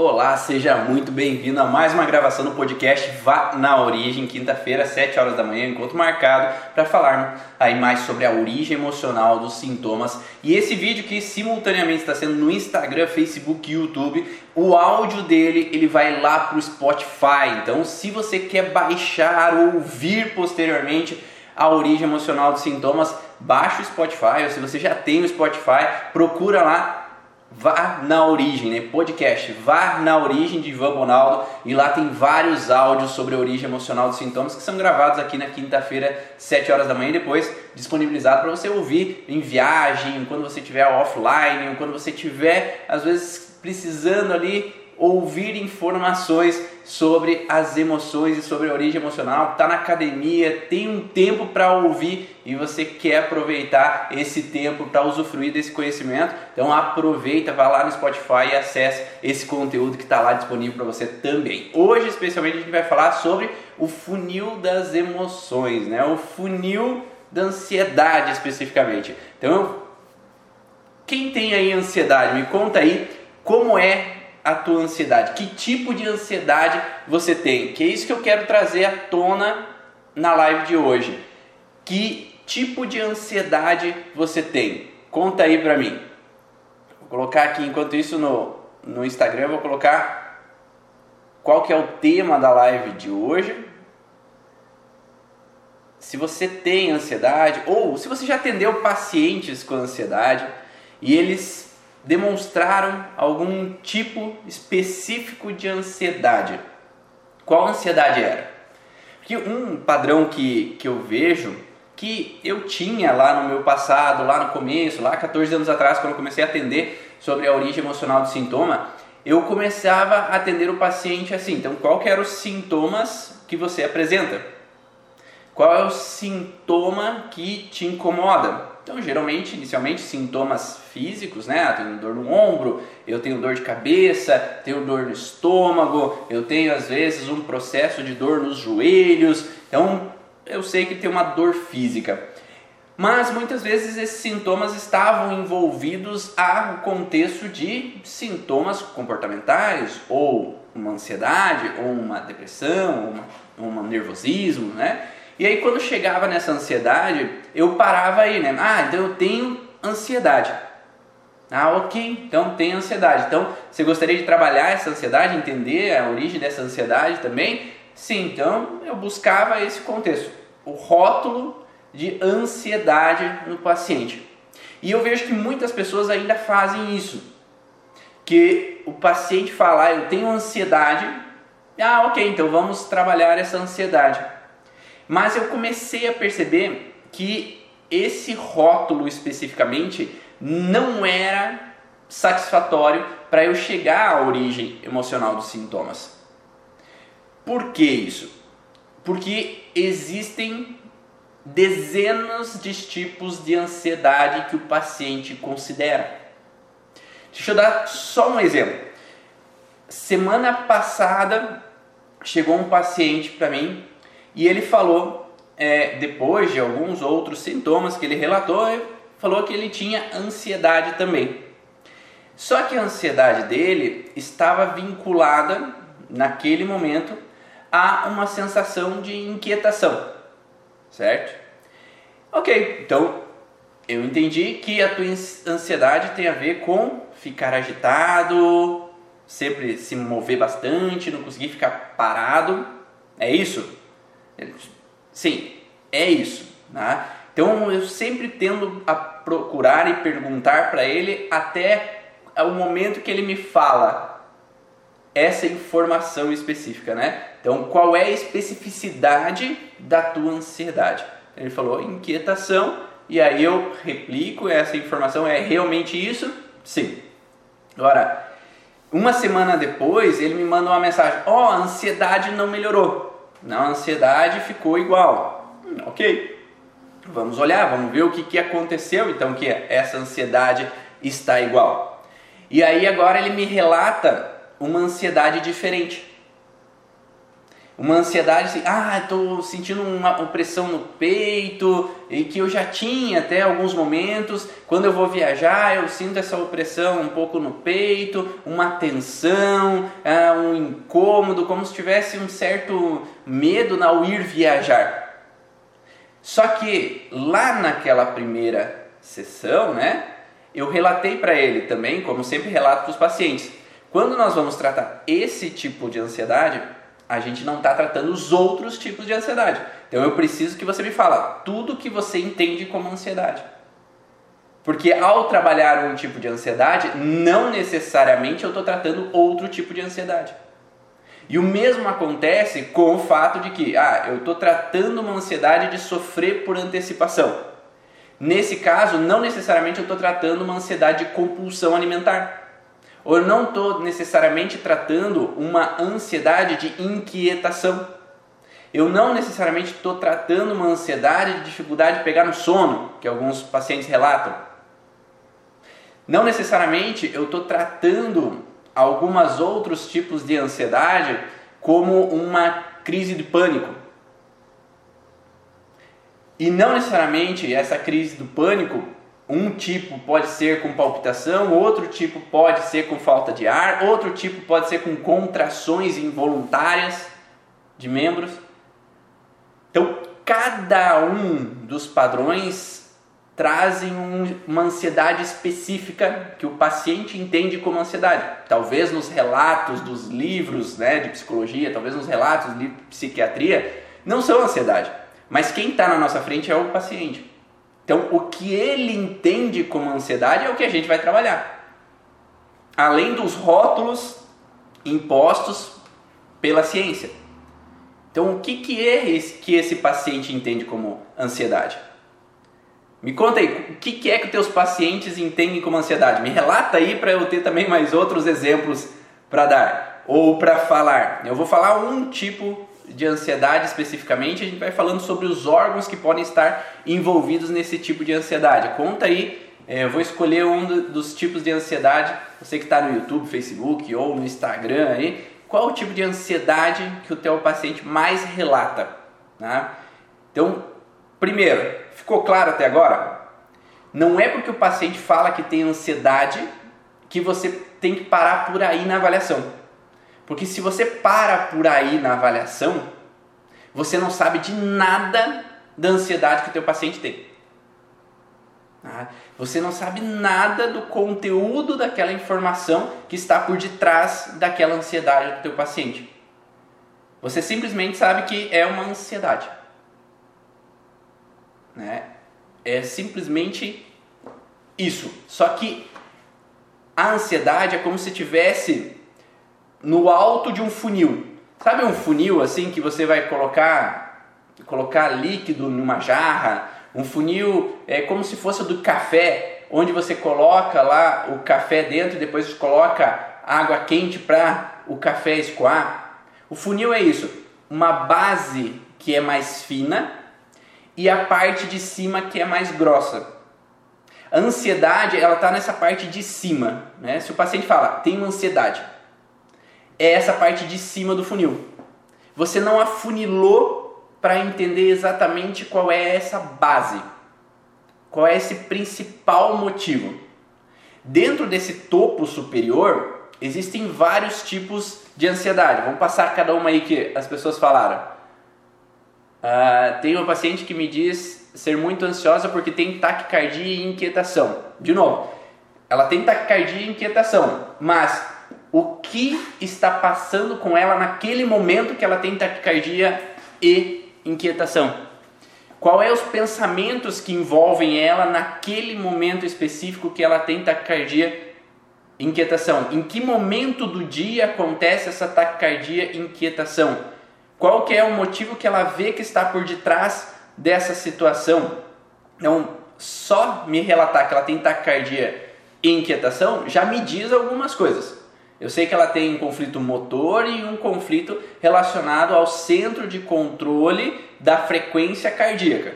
Olá, seja muito bem-vindo a mais uma gravação do podcast Vá na Origem, quinta-feira, 7 horas da manhã, encontro marcado para falar aí mais sobre a origem emocional dos sintomas. E esse vídeo que simultaneamente está sendo no Instagram, Facebook e YouTube, o áudio dele ele vai lá para o Spotify. Então, se você quer baixar ou ouvir posteriormente a origem emocional dos sintomas, baixa o Spotify, ou se você já tem o Spotify, procura lá Vá na Origem, né? Podcast Vá na Origem de Ivan Bonaldo e lá tem vários áudios sobre a origem emocional dos sintomas que são gravados aqui na quinta-feira, 7 horas da manhã e depois disponibilizado para você ouvir em viagem, quando você estiver offline, quando você estiver às vezes precisando ali ouvir informações sobre as emoções e sobre a origem emocional, está na academia, tem um tempo para ouvir e você quer aproveitar esse tempo para usufruir desse conhecimento, então aproveita, vá lá no Spotify e acesse esse conteúdo que está lá disponível para você também. Hoje, especialmente, a gente vai falar sobre o funil das emoções, né? o funil da ansiedade especificamente. Então, quem tem aí ansiedade, me conta aí como é a tua ansiedade? Que tipo de ansiedade você tem? Que é isso que eu quero trazer à tona na live de hoje. Que tipo de ansiedade você tem? Conta aí pra mim. Vou colocar aqui, enquanto isso, no, no Instagram, vou colocar qual que é o tema da live de hoje. Se você tem ansiedade, ou se você já atendeu pacientes com ansiedade e eles demonstraram algum tipo específico de ansiedade. Qual ansiedade era? Porque um padrão que, que eu vejo, que eu tinha lá no meu passado, lá no começo, lá 14 anos atrás, quando eu comecei a atender sobre a origem emocional do sintoma, eu começava a atender o paciente assim. Então, qual que eram os sintomas que você apresenta? Qual é o sintoma que te incomoda? Então, geralmente, inicialmente, sintomas físicos, né? Eu tenho dor no ombro, eu tenho dor de cabeça, tenho dor no estômago, eu tenho às vezes um processo de dor nos joelhos. Então, eu sei que tem uma dor física. Mas muitas vezes esses sintomas estavam envolvidos a contexto de sintomas comportamentais, ou uma ansiedade, ou uma depressão, ou um nervosismo, né? E aí quando chegava nessa ansiedade, eu parava aí, né? Ah, então eu tenho ansiedade. Ah, ok, então tem ansiedade. Então, você gostaria de trabalhar essa ansiedade, entender a origem dessa ansiedade também? Sim, então eu buscava esse contexto, o rótulo de ansiedade no paciente. E eu vejo que muitas pessoas ainda fazem isso. Que o paciente fala, ah, eu tenho ansiedade. Ah, ok, então vamos trabalhar essa ansiedade. Mas eu comecei a perceber que esse rótulo especificamente não era satisfatório para eu chegar à origem emocional dos sintomas. Por que isso? Porque existem dezenas de tipos de ansiedade que o paciente considera. Deixa eu dar só um exemplo. Semana passada chegou um paciente para mim e ele falou, é, depois de alguns outros sintomas que ele relatou, falou que ele tinha ansiedade também. Só que a ansiedade dele estava vinculada, naquele momento, a uma sensação de inquietação, certo? Ok, então eu entendi que a tua ansiedade tem a ver com ficar agitado, sempre se mover bastante, não conseguir ficar parado. É isso? Sim, é isso. Né? Então eu sempre tendo a procurar e perguntar para ele até o momento que ele me fala essa informação específica, né? Então qual é a especificidade da tua ansiedade? Ele falou inquietação e aí eu replico essa informação é realmente isso? Sim. Agora, uma semana depois ele me manda uma mensagem: ó, oh, a ansiedade não melhorou. Na ansiedade ficou igual. Hum, ok. Vamos olhar, vamos ver o que, que aconteceu então que essa ansiedade está igual. E aí agora ele me relata uma ansiedade diferente. Uma ansiedade assim, ah, estou sentindo uma opressão no peito e que eu já tinha até alguns momentos. Quando eu vou viajar, eu sinto essa opressão um pouco no peito, uma tensão, ah, um incômodo, como se tivesse um certo medo ao ir viajar. Só que lá naquela primeira sessão, né, eu relatei para ele também, como sempre relato para os pacientes, quando nós vamos tratar esse tipo de ansiedade, a gente não está tratando os outros tipos de ansiedade. Então eu preciso que você me fale tudo que você entende como ansiedade. Porque ao trabalhar um tipo de ansiedade, não necessariamente eu estou tratando outro tipo de ansiedade. E o mesmo acontece com o fato de que, ah, eu estou tratando uma ansiedade de sofrer por antecipação. Nesse caso, não necessariamente eu estou tratando uma ansiedade de compulsão alimentar. Ou eu não estou necessariamente tratando uma ansiedade de inquietação. Eu não necessariamente estou tratando uma ansiedade de dificuldade de pegar no sono, que alguns pacientes relatam. Não necessariamente eu estou tratando alguns outros tipos de ansiedade como uma crise de pânico. E não necessariamente essa crise do pânico um tipo pode ser com palpitação, outro tipo pode ser com falta de ar, outro tipo pode ser com contrações involuntárias de membros. Então, cada um dos padrões trazem um, uma ansiedade específica que o paciente entende como ansiedade. Talvez nos relatos dos livros né, de psicologia, talvez nos relatos de psiquiatria, não são ansiedade. Mas quem está na nossa frente é o paciente. Então, o que ele entende como ansiedade é o que a gente vai trabalhar. Além dos rótulos impostos pela ciência. Então, o que, que é esse, que esse paciente entende como ansiedade? Me conta aí, o que, que é que teus pacientes entendem como ansiedade? Me relata aí para eu ter também mais outros exemplos para dar ou para falar. Eu vou falar um tipo de ansiedade especificamente, a gente vai falando sobre os órgãos que podem estar envolvidos nesse tipo de ansiedade. Conta aí, é, eu vou escolher um dos tipos de ansiedade, você que está no YouTube, Facebook ou no Instagram aí, qual o tipo de ansiedade que o teu paciente mais relata? Né? Então, primeiro, ficou claro até agora? Não é porque o paciente fala que tem ansiedade que você tem que parar por aí na avaliação. Porque se você para por aí na avaliação, você não sabe de nada da ansiedade que o teu paciente tem. Tá? Você não sabe nada do conteúdo daquela informação que está por detrás daquela ansiedade do teu paciente. Você simplesmente sabe que é uma ansiedade. Né? É simplesmente isso. Só que a ansiedade é como se tivesse no alto de um funil. Sabe um funil assim que você vai colocar colocar líquido numa jarra? Um funil é como se fosse do café, onde você coloca lá o café dentro e depois coloca água quente para o café escoar. O funil é isso, uma base que é mais fina e a parte de cima que é mais grossa. A ansiedade, ela está nessa parte de cima. Né? Se o paciente fala, tenho ansiedade, é essa parte de cima do funil. Você não afunilou para entender exatamente qual é essa base, qual é esse principal motivo. Dentro desse topo superior, existem vários tipos de ansiedade. Vamos passar cada uma aí que as pessoas falaram. Uh, tem uma paciente que me diz ser muito ansiosa porque tem taquicardia e inquietação. De novo, ela tem taquicardia e inquietação, mas o que está passando com ela naquele momento que ela tem taquicardia e inquietação. Qual é os pensamentos que envolvem ela naquele momento específico que ela tem taquicardia e inquietação? Em que momento do dia acontece essa taquicardia e inquietação? Qual que é o motivo que ela vê que está por detrás dessa situação? Então, só me relatar que ela tem taquicardia e inquietação já me diz algumas coisas. Eu sei que ela tem um conflito motor e um conflito relacionado ao centro de controle da frequência cardíaca.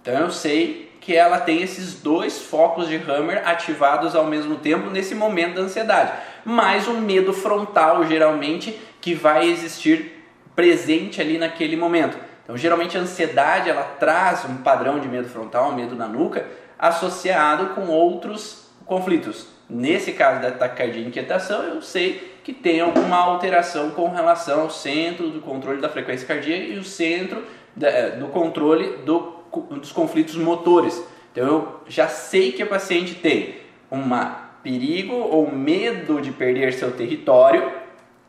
Então eu sei que ela tem esses dois focos de Hammer ativados ao mesmo tempo nesse momento da ansiedade. Mais um medo frontal, geralmente, que vai existir presente ali naquele momento. Então, geralmente a ansiedade ela traz um padrão de medo frontal, um medo na nuca, associado com outros conflitos. Nesse caso da taquicardia e inquietação, eu sei que tem alguma alteração com relação ao centro do controle da frequência cardíaca e o centro eh, do controle do, dos conflitos motores. Então eu já sei que a paciente tem um perigo ou medo de perder seu território,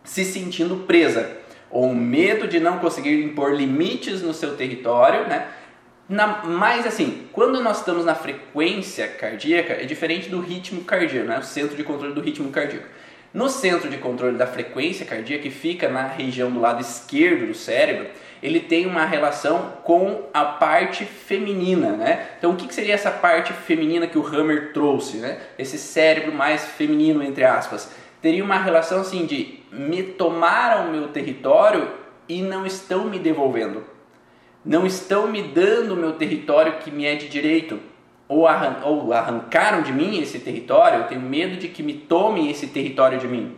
se sentindo presa, ou medo de não conseguir impor limites no seu território, né? Na, mas assim, quando nós estamos na frequência cardíaca, é diferente do ritmo cardíaco, né? o centro de controle do ritmo cardíaco. No centro de controle da frequência cardíaca, que fica na região do lado esquerdo do cérebro, ele tem uma relação com a parte feminina, né? Então, o que, que seria essa parte feminina que o Hammer trouxe, né? Esse cérebro mais feminino, entre aspas. Teria uma relação assim de me tomaram meu território e não estão me devolvendo. Não estão me dando o meu território que me é de direito ou, arran ou arrancaram de mim esse território, eu tenho medo de que me tomem esse território de mim.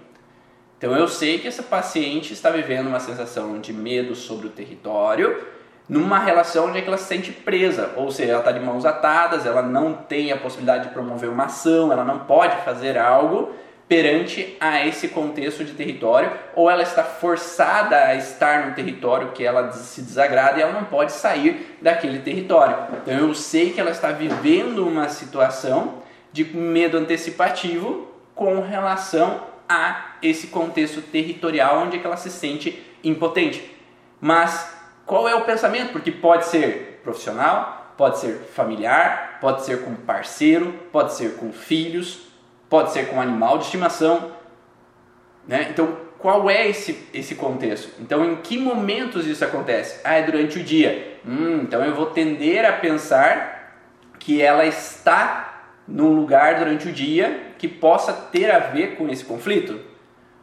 Então eu sei que essa paciente está vivendo uma sensação de medo sobre o território, numa relação onde é ela se sente presa, ou seja, ela está de mãos atadas, ela não tem a possibilidade de promover uma ação, ela não pode fazer algo perante a esse contexto de território, ou ela está forçada a estar no território que ela se desagrada e ela não pode sair daquele território. Então eu sei que ela está vivendo uma situação de medo antecipativo com relação a esse contexto territorial onde é ela se sente impotente. Mas qual é o pensamento? Porque pode ser profissional, pode ser familiar, pode ser com parceiro, pode ser com filhos, pode ser com animal de estimação, né? Então, qual é esse, esse contexto? Então, em que momentos isso acontece? Ah, é durante o dia. Hum, então eu vou tender a pensar que ela está num lugar durante o dia que possa ter a ver com esse conflito?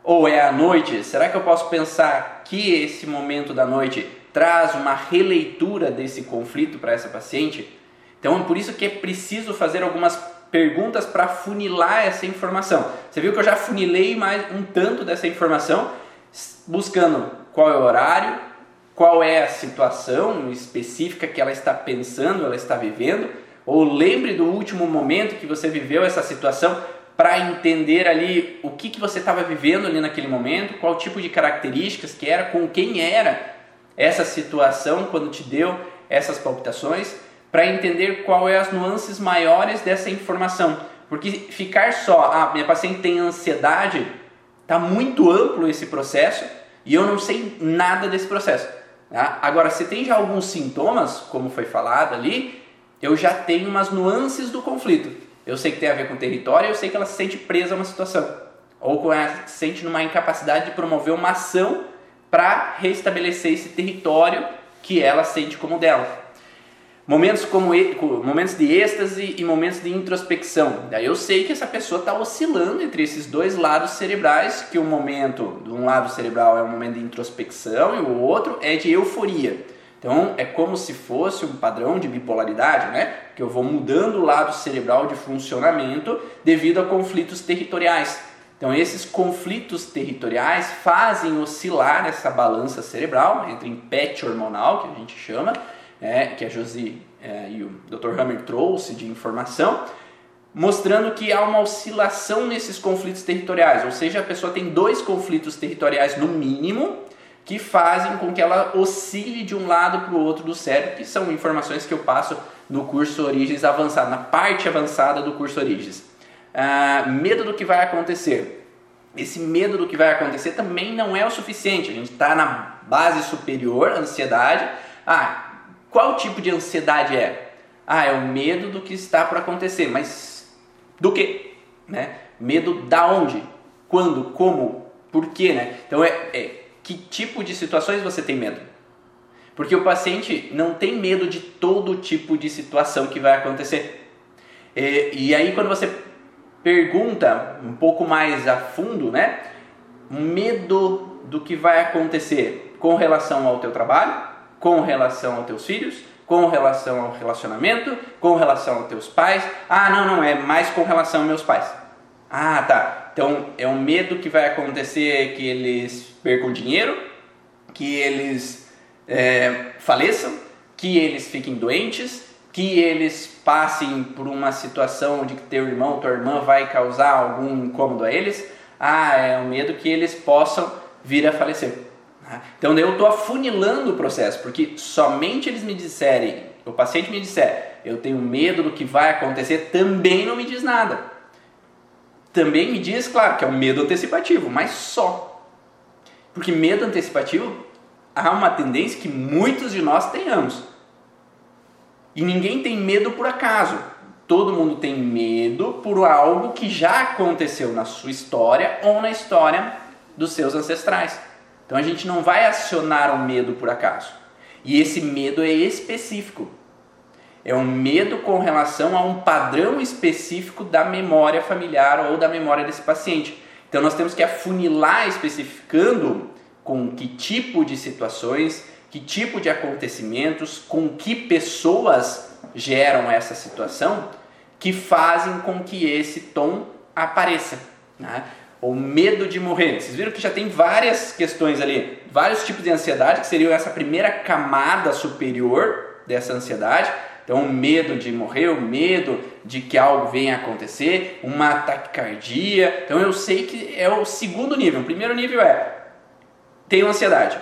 Ou é à noite? Será que eu posso pensar que esse momento da noite traz uma releitura desse conflito para essa paciente? Então, é por isso que é preciso fazer algumas perguntas para funilar essa informação. Você viu que eu já funilei mais um tanto dessa informação, buscando qual é o horário, qual é a situação específica que ela está pensando, ela está vivendo, ou lembre do último momento que você viveu essa situação para entender ali o que, que você estava vivendo ali naquele momento, qual tipo de características que era, com quem era essa situação quando te deu essas palpitações para entender qual é as nuances maiores dessa informação. Porque ficar só, ah, minha paciente tem ansiedade, está muito amplo esse processo e eu não sei nada desse processo. Tá? Agora, se tem já alguns sintomas, como foi falado ali, eu já tenho umas nuances do conflito. Eu sei que tem a ver com território, eu sei que ela se sente presa a uma situação. Ou que ela se sente numa incapacidade de promover uma ação para restabelecer esse território que ela sente como dela. Momentos como momentos de êxtase e momentos de introspecção. Daí eu sei que essa pessoa está oscilando entre esses dois lados cerebrais, que um momento de um lado cerebral é um momento de introspecção e o outro é de euforia. Então é como se fosse um padrão de bipolaridade, né? Que eu vou mudando o lado cerebral de funcionamento devido a conflitos territoriais. Então esses conflitos territoriais fazem oscilar essa balança cerebral, entre impete hormonal, que a gente chama, é, que a Josi é, e o Dr. Hammer trouxe de informação, mostrando que há uma oscilação nesses conflitos territoriais, ou seja, a pessoa tem dois conflitos territoriais no mínimo que fazem com que ela oscile de um lado para o outro do cérebro, que são informações que eu passo no curso Origens Avançado, na parte avançada do curso Origens. Ah, medo do que vai acontecer. Esse medo do que vai acontecer também não é o suficiente. A gente está na base superior, ansiedade. Ah, qual tipo de ansiedade é? Ah, é o medo do que está por acontecer, mas do que? Né? Medo da onde? Quando? Como? Por quê? Né? Então, é, é que tipo de situações você tem medo? Porque o paciente não tem medo de todo tipo de situação que vai acontecer. E, e aí, quando você pergunta um pouco mais a fundo, né? Medo do que vai acontecer com relação ao teu trabalho, com relação aos teus filhos, com relação ao relacionamento, com relação aos teus pais. Ah, não, não, é mais com relação aos meus pais. Ah, tá. Então é um medo que vai acontecer que eles percam dinheiro, que eles é, faleçam, que eles fiquem doentes, que eles passem por uma situação de que teu irmão, tua irmã vai causar algum incômodo a eles. Ah, é o medo que eles possam vir a falecer. Então eu estou afunilando o processo, porque somente eles me disserem, o paciente me disser, eu tenho medo do que vai acontecer, também não me diz nada. Também me diz, claro, que é um medo antecipativo, mas só. Porque medo antecipativo há uma tendência que muitos de nós tenhamos. E ninguém tem medo por acaso. Todo mundo tem medo por algo que já aconteceu na sua história ou na história dos seus ancestrais. Então a gente não vai acionar o medo por acaso. E esse medo é específico. É um medo com relação a um padrão específico da memória familiar ou da memória desse paciente. Então nós temos que afunilar especificando com que tipo de situações, que tipo de acontecimentos, com que pessoas geram essa situação que fazem com que esse tom apareça. Né? O medo de morrer. Vocês viram que já tem várias questões ali, vários tipos de ansiedade, que seriam essa primeira camada superior dessa ansiedade. Então, o medo de morrer, o medo de que algo venha acontecer, uma taquicardia. Então, eu sei que é o segundo nível. O primeiro nível é tenho ansiedade.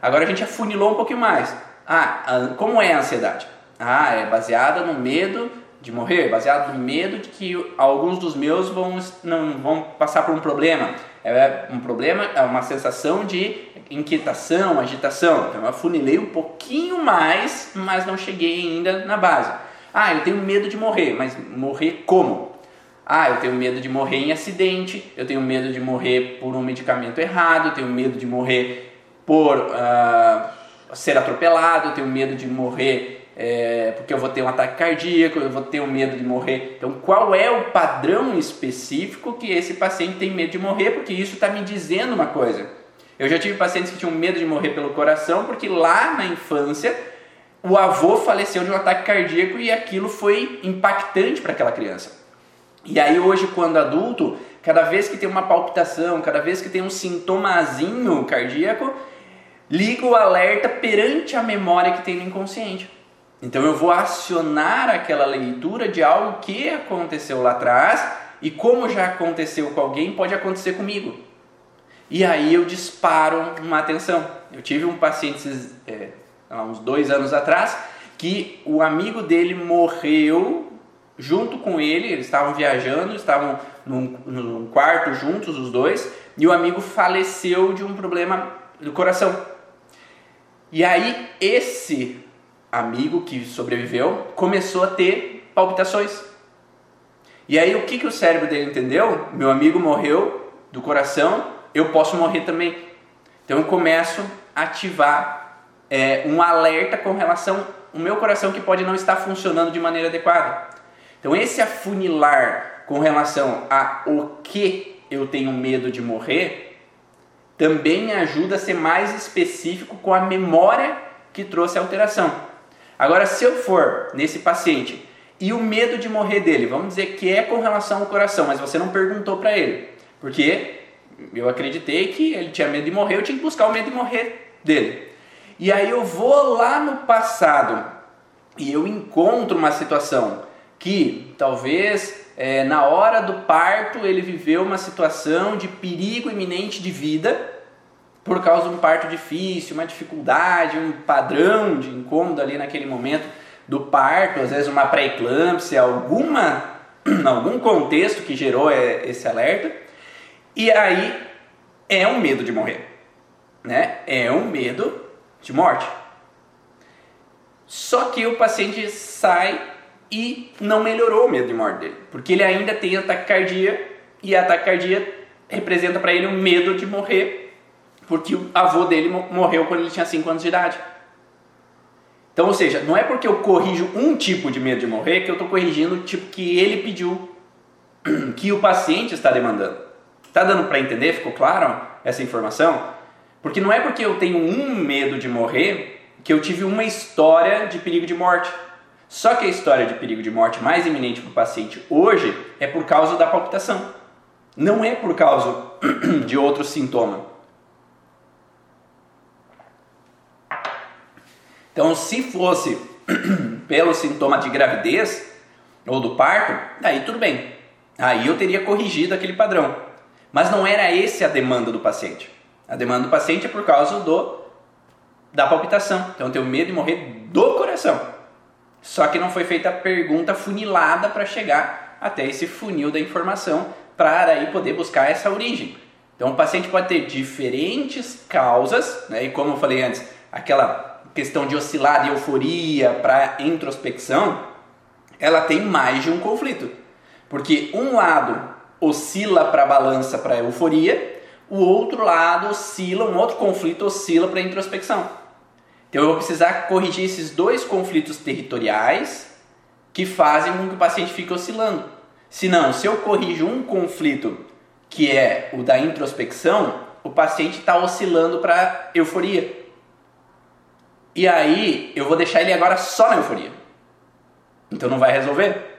Agora a gente afunilou um pouquinho mais. Ah, como é a ansiedade? Ah, é baseada no medo de morrer, baseado no medo de que alguns dos meus vão, não, vão passar por um problema. É um problema, é uma sensação de inquietação, agitação. Então eu afunilei um pouquinho mais, mas não cheguei ainda na base. Ah, eu tenho medo de morrer, mas morrer como? Ah, eu tenho medo de morrer em acidente, eu tenho medo de morrer por um medicamento errado, eu tenho medo de morrer por uh, ser atropelado, eu tenho medo de morrer é, porque eu vou ter um ataque cardíaco, eu vou ter um medo de morrer. Então, qual é o padrão específico que esse paciente tem medo de morrer? Porque isso está me dizendo uma coisa. Eu já tive pacientes que tinham medo de morrer pelo coração, porque lá na infância o avô faleceu de um ataque cardíaco e aquilo foi impactante para aquela criança. E aí hoje, quando adulto, cada vez que tem uma palpitação, cada vez que tem um sintomazinho cardíaco, liga o alerta perante a memória que tem no inconsciente. Então eu vou acionar aquela leitura de algo que aconteceu lá atrás e como já aconteceu com alguém, pode acontecer comigo. E aí eu disparo uma atenção. Eu tive um paciente é, há uns dois anos atrás que o amigo dele morreu junto com ele, eles estavam viajando, estavam num, num, quarto juntos os dois, e o amigo faleceu de um problema do coração. E aí esse amigo que sobreviveu começou a ter palpitações. E aí o que, que o cérebro dele entendeu? Meu amigo morreu do coração, eu posso morrer também. Então eu começo a ativar é, um alerta com relação ao meu coração que pode não estar funcionando de maneira adequada. Então esse afunilar com relação a o que eu tenho medo de morrer também ajuda a ser mais específico com a memória que trouxe a alteração. Agora, se eu for nesse paciente e o medo de morrer dele, vamos dizer que é com relação ao coração, mas você não perguntou para ele, porque eu acreditei que ele tinha medo de morrer, eu tinha que buscar o medo de morrer dele. E aí eu vou lá no passado e eu encontro uma situação que talvez é, na hora do parto ele viveu uma situação de perigo iminente de vida por causa de um parto difícil, uma dificuldade, um padrão de incômodo ali naquele momento do parto, às vezes uma pré-eclâmpsia, alguma algum contexto que gerou é, esse alerta. E aí é um medo de morrer, né? É um medo de morte. Só que o paciente sai e não melhorou o medo de morte dele, porque ele ainda tem ataque cardíaco e a taquicardia representa para ele um medo de morrer, porque o avô dele morreu quando ele tinha 5 anos de idade. Então, ou seja, não é porque eu corrijo um tipo de medo de morrer que eu estou corrigindo o tipo que ele pediu, que o paciente está demandando. Está dando para entender? Ficou claro essa informação? Porque não é porque eu tenho um medo de morrer que eu tive uma história de perigo de morte. Só que a história de perigo de morte mais iminente para o paciente hoje é por causa da palpitação. Não é por causa de outro sintoma. Então, se fosse pelo sintoma de gravidez ou do parto, aí tudo bem. Aí eu teria corrigido aquele padrão. Mas não era esse a demanda do paciente. A demanda do paciente é por causa do da palpitação. Então eu tenho medo de morrer do coração. Só que não foi feita a pergunta funilada para chegar até esse funil da informação para aí poder buscar essa origem. Então o paciente pode ter diferentes causas, né? e como eu falei antes, aquela questão de oscilar de euforia para introspecção, ela tem mais de um conflito. Porque um lado oscila para a balança para a euforia, o outro lado oscila, um outro conflito oscila para a introspecção. Então eu vou precisar corrigir esses dois conflitos territoriais que fazem com que o paciente fique oscilando. Se não, se eu corrijo um conflito que é o da introspecção, o paciente está oscilando para euforia. E aí eu vou deixar ele agora só na euforia. Então não vai resolver.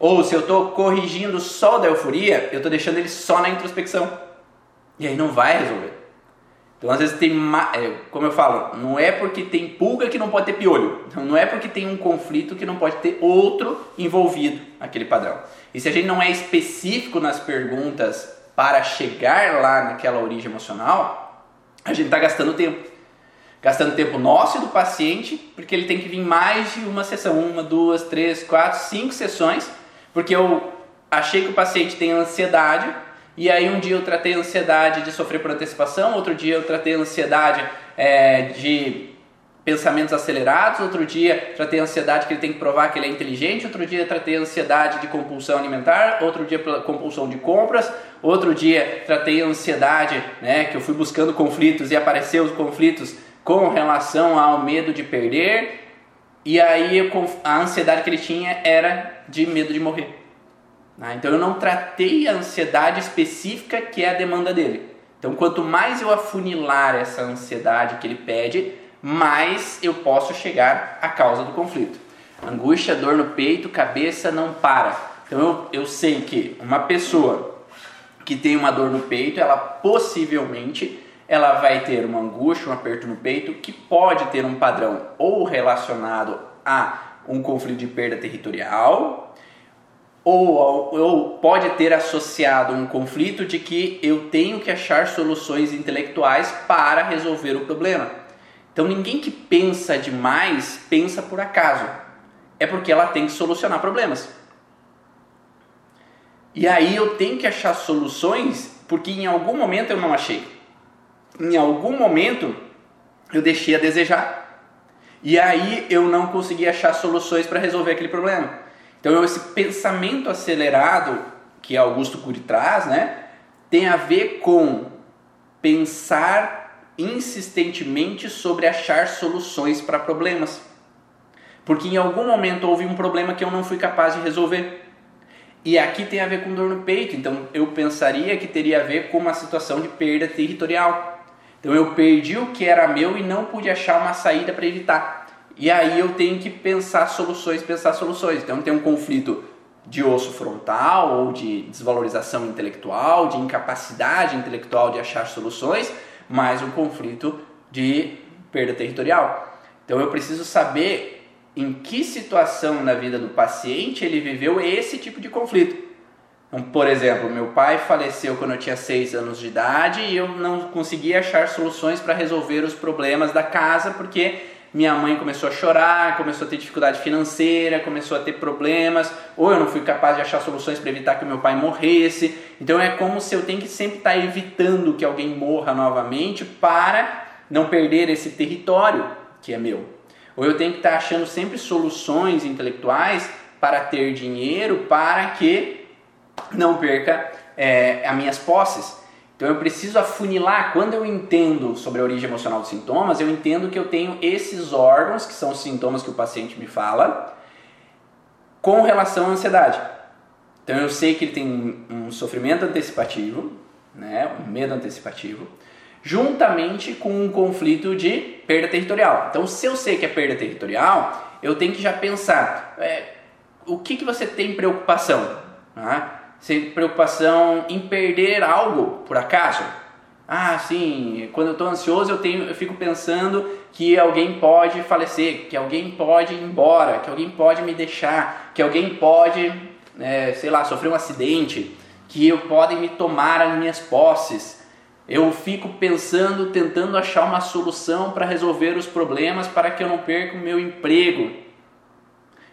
Ou se eu estou corrigindo só da euforia, eu estou deixando ele só na introspecção. E aí não vai resolver. Então às vezes tem, é, como eu falo, não é porque tem pulga que não pode ter piolho. Então, não é porque tem um conflito que não pode ter outro envolvido naquele padrão. E se a gente não é específico nas perguntas para chegar lá naquela origem emocional, a gente está gastando tempo. Gastando tempo nosso e do paciente, porque ele tem que vir mais de uma sessão, uma, duas, três, quatro, cinco sessões, porque eu achei que o paciente tem ansiedade, e aí um dia eu tratei ansiedade de sofrer por antecipação, outro dia eu tratei ansiedade é, de pensamentos acelerados, outro dia tratei ansiedade que ele tem que provar que ele é inteligente, outro dia tratei ansiedade de compulsão alimentar, outro dia compulsão de compras, outro dia tratei ansiedade, né, que eu fui buscando conflitos e apareceu os conflitos com relação ao medo de perder, e aí a ansiedade que ele tinha era de medo de morrer. Né? Então eu não tratei a ansiedade específica que é a demanda dele. Então quanto mais eu afunilar essa ansiedade que ele pede, mais eu posso chegar à causa do conflito. Angústia, dor no peito, cabeça não para. Então eu, eu sei que uma pessoa que tem uma dor no peito, ela possivelmente ela vai ter uma angústia, um aperto no peito que pode ter um padrão ou relacionado a um conflito de perda territorial ou, ou pode ter associado um conflito de que eu tenho que achar soluções intelectuais para resolver o problema. Então ninguém que pensa demais pensa por acaso. É porque ela tem que solucionar problemas. E aí eu tenho que achar soluções porque em algum momento eu não achei. Em algum momento eu deixei a desejar. E aí eu não consegui achar soluções para resolver aquele problema. Então esse pensamento acelerado que Augusto Cury traz, né, tem a ver com pensar insistentemente sobre achar soluções para problemas. Porque em algum momento houve um problema que eu não fui capaz de resolver. E aqui tem a ver com dor no peito, então eu pensaria que teria a ver com uma situação de perda territorial. Então eu perdi o que era meu e não pude achar uma saída para evitar. E aí eu tenho que pensar soluções, pensar soluções. Então tem um conflito de osso frontal ou de desvalorização intelectual, de incapacidade intelectual de achar soluções, mais um conflito de perda territorial. Então eu preciso saber em que situação na vida do paciente ele viveu esse tipo de conflito. Por exemplo, meu pai faleceu quando eu tinha 6 anos de idade e eu não conseguia achar soluções para resolver os problemas da casa porque minha mãe começou a chorar, começou a ter dificuldade financeira, começou a ter problemas, ou eu não fui capaz de achar soluções para evitar que meu pai morresse. Então é como se eu tenho que sempre estar tá evitando que alguém morra novamente para não perder esse território que é meu. Ou eu tenho que estar tá achando sempre soluções intelectuais para ter dinheiro para que não perca é, as minhas posses. Então eu preciso afunilar. Quando eu entendo sobre a origem emocional dos sintomas, eu entendo que eu tenho esses órgãos, que são os sintomas que o paciente me fala, com relação à ansiedade. Então eu sei que ele tem um sofrimento antecipativo, né, um medo antecipativo, juntamente com um conflito de perda territorial. Então se eu sei que é perda territorial, eu tenho que já pensar é, o que, que você tem preocupação. Né? Sem preocupação em perder algo por acaso. Ah, sim, quando eu estou ansioso eu, tenho, eu fico pensando que alguém pode falecer, que alguém pode ir embora, que alguém pode me deixar, que alguém pode, é, sei lá, sofrer um acidente, que podem me tomar as minhas posses. Eu fico pensando, tentando achar uma solução para resolver os problemas para que eu não perca o meu emprego.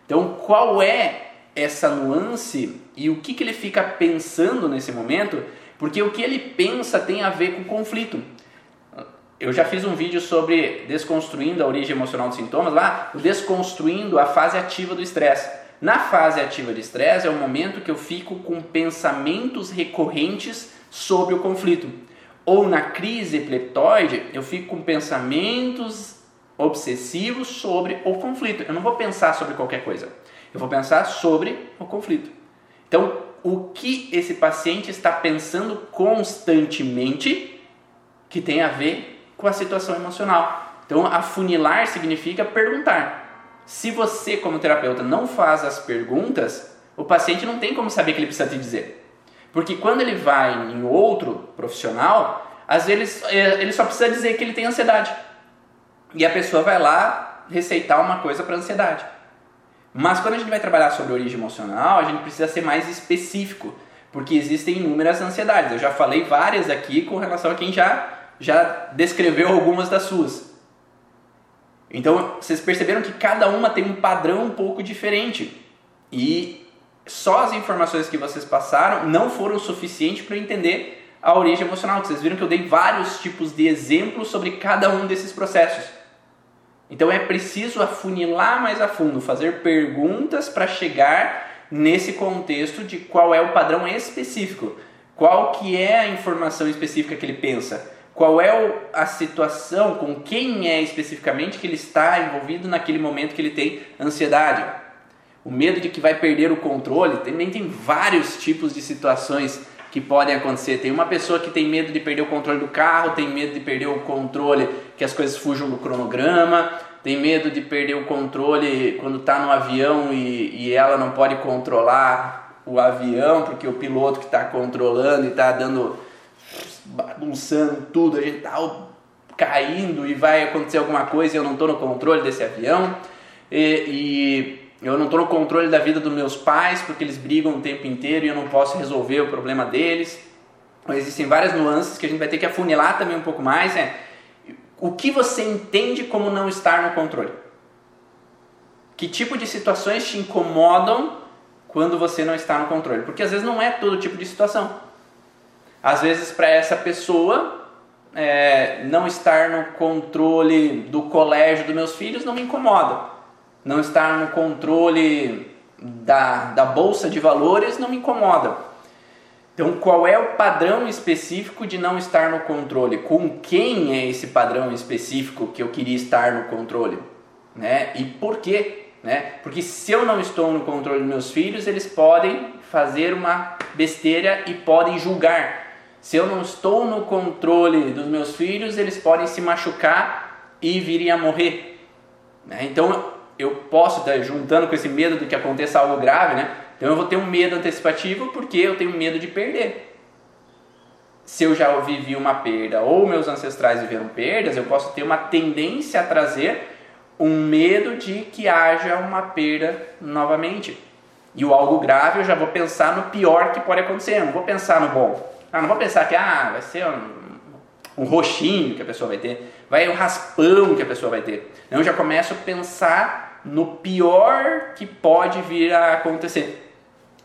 Então, qual é essa nuance e o que, que ele fica pensando nesse momento? Porque o que ele pensa tem a ver com conflito. Eu já fiz um vídeo sobre desconstruindo a origem emocional dos sintomas, lá, desconstruindo a fase ativa do estresse. Na fase ativa de estresse é o momento que eu fico com pensamentos recorrentes sobre o conflito. Ou na crise epileptoide, eu fico com pensamentos obsessivos sobre o conflito. Eu não vou pensar sobre qualquer coisa. Eu vou pensar sobre o conflito. Então, o que esse paciente está pensando constantemente que tem a ver com a situação emocional. Então, afunilar significa perguntar. Se você, como terapeuta, não faz as perguntas, o paciente não tem como saber o que ele precisa te dizer. Porque quando ele vai em outro profissional, às vezes é, ele só precisa dizer que ele tem ansiedade. E a pessoa vai lá receitar uma coisa para ansiedade. Mas quando a gente vai trabalhar sobre origem emocional, a gente precisa ser mais específico, porque existem inúmeras ansiedades. Eu já falei várias aqui com relação a quem já, já descreveu algumas das suas. Então, vocês perceberam que cada uma tem um padrão um pouco diferente. E só as informações que vocês passaram não foram suficientes para entender a origem emocional. Vocês viram que eu dei vários tipos de exemplos sobre cada um desses processos. Então é preciso afunilar mais a fundo, fazer perguntas para chegar nesse contexto de qual é o padrão específico, qual que é a informação específica que ele pensa, qual é a situação, com quem é especificamente que ele está envolvido naquele momento que ele tem ansiedade. O medo de que vai perder o controle, também tem vários tipos de situações que podem acontecer. Tem uma pessoa que tem medo de perder o controle do carro, tem medo de perder o controle, que as coisas fujam do cronograma, tem medo de perder o controle quando está no avião e, e ela não pode controlar o avião porque o piloto que está controlando e está dando bagunçando tudo, a gente está caindo e vai acontecer alguma coisa e eu não estou no controle desse avião. E, e eu não estou no controle da vida dos meus pais porque eles brigam o tempo inteiro e eu não posso resolver o problema deles. Existem várias nuances que a gente vai ter que afunilar também um pouco mais. Né? O que você entende como não estar no controle? Que tipo de situações te incomodam quando você não está no controle? Porque às vezes não é todo tipo de situação. Às vezes, para essa pessoa, é, não estar no controle do colégio dos meus filhos não me incomoda não estar no controle da, da bolsa de valores não me incomoda. Então, qual é o padrão específico de não estar no controle? Com quem é esse padrão específico que eu queria estar no controle? Né? E por quê? Né? Porque se eu não estou no controle dos meus filhos, eles podem fazer uma besteira e podem julgar. Se eu não estou no controle dos meus filhos, eles podem se machucar e virem a morrer. Né? Então, eu posso estar juntando com esse medo de que aconteça algo grave, né? Então eu vou ter um medo antecipativo porque eu tenho medo de perder. Se eu já vivi uma perda ou meus ancestrais viveram perdas, eu posso ter uma tendência a trazer um medo de que haja uma perda novamente. E o algo grave eu já vou pensar no pior que pode acontecer, não vou pensar no bom. Ah, não vou pensar que ah, vai ser um, um roxinho que a pessoa vai ter, vai um raspão que a pessoa vai ter. Então eu já começo a pensar no pior que pode vir a acontecer,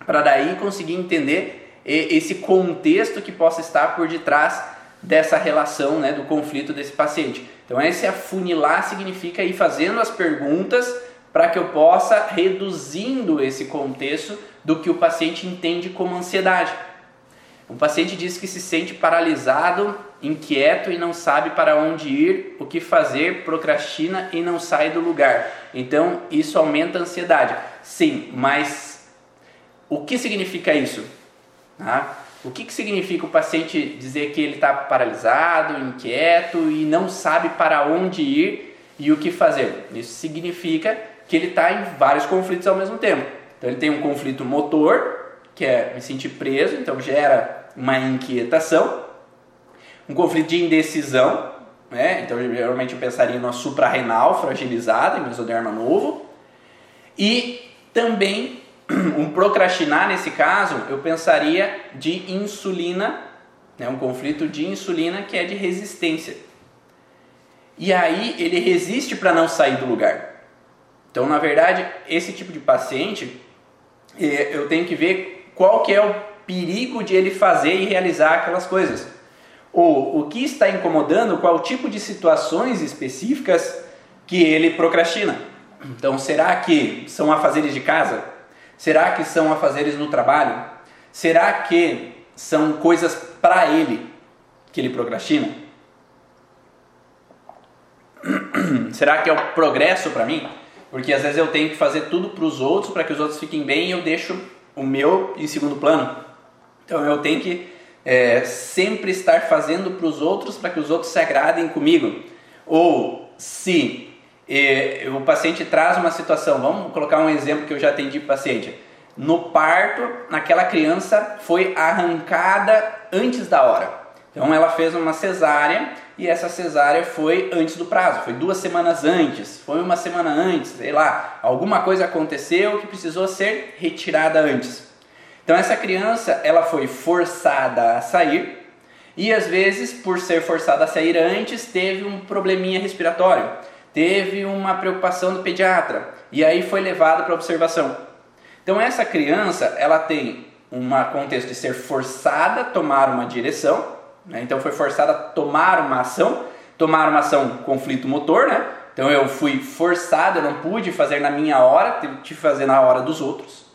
para daí conseguir entender esse contexto que possa estar por detrás dessa relação, né, do conflito desse paciente. Então esse afunilar significa ir fazendo as perguntas para que eu possa reduzindo esse contexto do que o paciente entende como ansiedade. O paciente diz que se sente paralisado, inquieto e não sabe para onde ir, o que fazer, procrastina e não sai do lugar. Então, isso aumenta a ansiedade. Sim, mas o que significa isso? Ah, o que, que significa o paciente dizer que ele está paralisado, inquieto e não sabe para onde ir e o que fazer? Isso significa que ele está em vários conflitos ao mesmo tempo. Então, ele tem um conflito motor, que é me sentir preso, então gera uma inquietação. Um conflito de indecisão, né? Então geralmente eu pensaria numa suprarrenal fragilizada, em mesoderma novo. E também um procrastinar nesse caso, eu pensaria de insulina, né? um conflito de insulina que é de resistência. E aí ele resiste para não sair do lugar. Então, na verdade, esse tipo de paciente, é, eu tenho que ver qual que é o perigo de ele fazer e realizar aquelas coisas. Ou o que está incomodando, qual tipo de situações específicas que ele procrastina. Então, será que são afazeres de casa? Será que são afazeres no trabalho? Será que são coisas para ele que ele procrastina? será que é o progresso para mim? Porque às vezes eu tenho que fazer tudo para os outros, para que os outros fiquem bem e eu deixo o meu em segundo plano. Então eu tenho que é, sempre estar fazendo para os outros para que os outros se agradem comigo. Ou se é, o paciente traz uma situação, vamos colocar um exemplo que eu já atendi paciente. No parto, aquela criança foi arrancada antes da hora. Então ela fez uma cesárea e essa cesárea foi antes do prazo, foi duas semanas antes, foi uma semana antes, sei lá, alguma coisa aconteceu que precisou ser retirada antes. Então essa criança, ela foi forçada a sair e às vezes, por ser forçada a sair antes, teve um probleminha respiratório, teve uma preocupação do pediatra e aí foi levada para observação. Então essa criança, ela tem um contexto de ser forçada a tomar uma direção, né? então foi forçada a tomar uma ação, tomar uma ação conflito motor, né? Então eu fui forçado, eu não pude fazer na minha hora, tive que fazer na hora dos outros.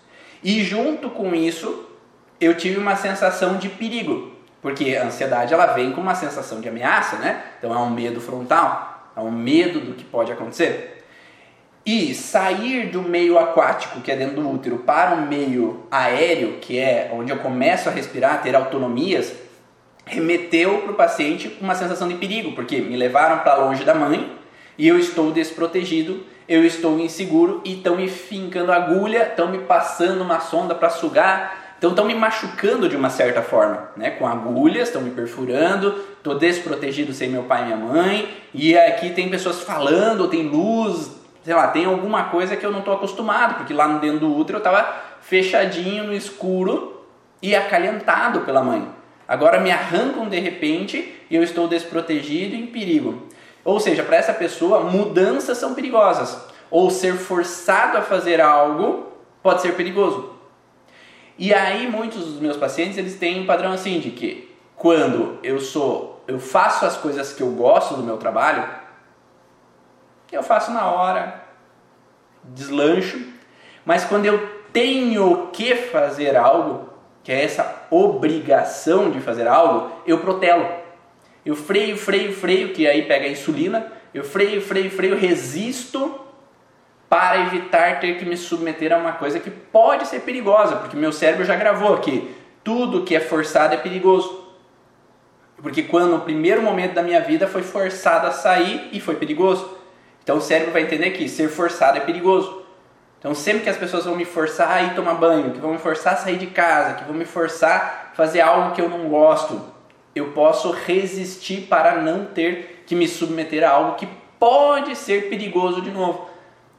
E junto com isso, eu tive uma sensação de perigo, porque a ansiedade ela vem com uma sensação de ameaça, né? Então é um medo frontal, é um medo do que pode acontecer. E sair do meio aquático, que é dentro do útero, para o meio aéreo, que é onde eu começo a respirar, ter autonomias, remeteu para o paciente uma sensação de perigo, porque me levaram para longe da mãe e eu estou desprotegido eu estou inseguro e estão me fincando agulha, estão me passando uma sonda para sugar, então estão me machucando de uma certa forma, né? Com agulhas, estão me perfurando, estou desprotegido sem meu pai e minha mãe, e aqui tem pessoas falando, tem luz, sei lá, tem alguma coisa que eu não estou acostumado, porque lá no dentro do útero eu estava fechadinho no escuro e acalentado pela mãe. Agora me arrancam de repente e eu estou desprotegido e em perigo. Ou seja, para essa pessoa, mudanças são perigosas. Ou ser forçado a fazer algo pode ser perigoso. E aí muitos dos meus pacientes eles têm um padrão assim de que quando eu sou, eu faço as coisas que eu gosto do meu trabalho, eu faço na hora, deslancho, mas quando eu tenho que fazer algo, que é essa obrigação de fazer algo, eu protelo. Eu freio, freio, freio, que aí pega a insulina. Eu freio, freio, freio, resisto para evitar ter que me submeter a uma coisa que pode ser perigosa, porque meu cérebro já gravou aqui. Tudo que é forçado é perigoso. Porque quando no primeiro momento da minha vida foi forçado a sair e foi perigoso. Então o cérebro vai entender que ser forçado é perigoso. Então sempre que as pessoas vão me forçar a ir tomar banho, que vão me forçar a sair de casa, que vão me forçar a fazer algo que eu não gosto, eu posso resistir para não ter que me submeter a algo que pode ser perigoso de novo.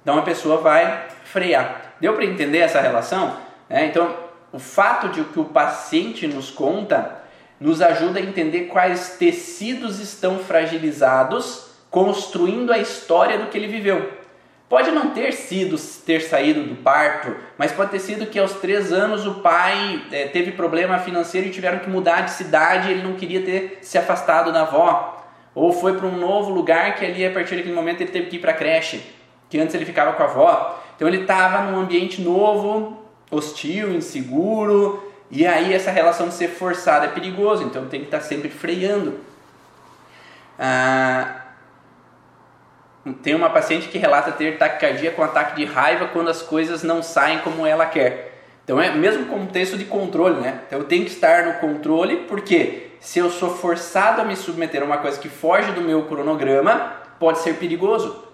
Então a pessoa vai frear. Deu para entender essa relação? É, então, o fato de que o paciente nos conta nos ajuda a entender quais tecidos estão fragilizados, construindo a história do que ele viveu. Pode não ter sido ter saído do parto, mas pode ter sido que aos três anos o pai é, teve problema financeiro e tiveram que mudar de cidade ele não queria ter se afastado da avó. Ou foi para um novo lugar que ali a partir daquele momento ele teve que ir para a creche, que antes ele ficava com a avó. Então ele estava num ambiente novo, hostil, inseguro, e aí essa relação de ser forçada é perigoso, então tem que estar tá sempre freando. Ah, tem uma paciente que relata ter taquicardia com ataque de raiva quando as coisas não saem como ela quer. Então é mesmo contexto de controle, né? Então eu tenho que estar no controle porque se eu sou forçado a me submeter a uma coisa que foge do meu cronograma, pode ser perigoso.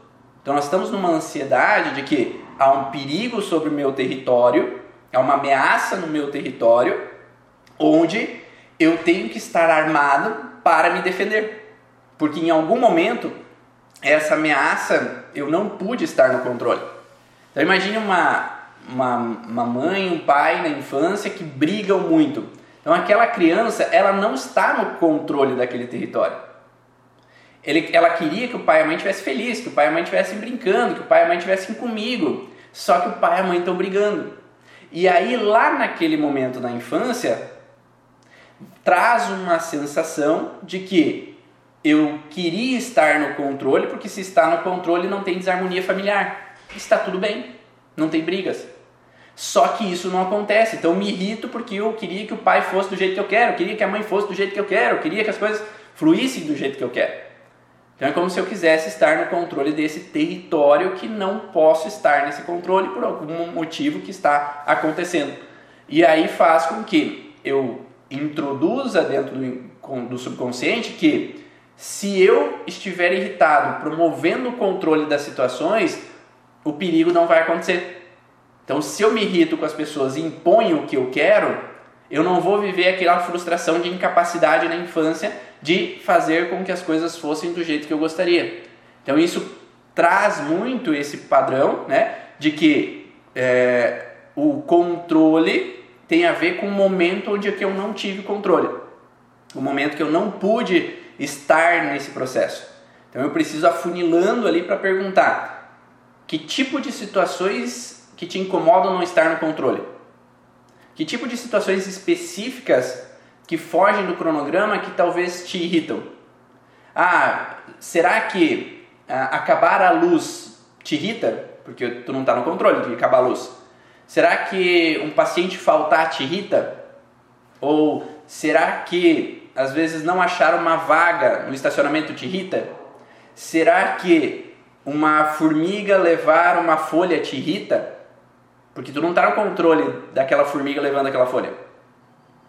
Então nós estamos numa ansiedade de que há um perigo sobre o meu território, há uma ameaça no meu território, onde eu tenho que estar armado para me defender. Porque em algum momento essa ameaça eu não pude estar no controle. Então imagine uma, uma, uma mãe, um pai na infância que brigam muito. Então aquela criança ela não está no controle daquele território. Ele, ela queria que o pai e a mãe estivessem felizes, que o pai e a mãe estivessem brincando, que o pai e a mãe estivessem comigo. Só que o pai e a mãe estão brigando. E aí lá naquele momento da infância traz uma sensação de que eu queria estar no controle, porque se está no controle não tem desarmonia familiar. Está tudo bem, não tem brigas. Só que isso não acontece, então me irrito porque eu queria que o pai fosse do jeito que eu quero, eu queria que a mãe fosse do jeito que eu quero, eu queria que as coisas fluíssem do jeito que eu quero. Então é como se eu quisesse estar no controle desse território que não posso estar nesse controle por algum motivo que está acontecendo. E aí faz com que eu introduza dentro do, do subconsciente que se eu estiver irritado, promovendo o controle das situações, o perigo não vai acontecer. Então, se eu me irrito com as pessoas e imponho o que eu quero, eu não vou viver aquela frustração de incapacidade na infância de fazer com que as coisas fossem do jeito que eu gostaria. Então, isso traz muito esse padrão né, de que é, o controle tem a ver com o momento onde eu não tive controle, o momento que eu não pude estar nesse processo. Então, eu preciso afunilando ali para perguntar que tipo de situações que te incomodam não estar no controle? Que tipo de situações específicas que fogem do cronograma que talvez te irritam? Ah, será que ah, acabar a luz te irrita? Porque tu não está no controle de acabar a luz. Será que um paciente faltar te irrita? Ou será que às vezes não achar uma vaga no estacionamento te irrita? Será que uma formiga levar uma folha te irrita? Porque tu não está no controle daquela formiga levando aquela folha.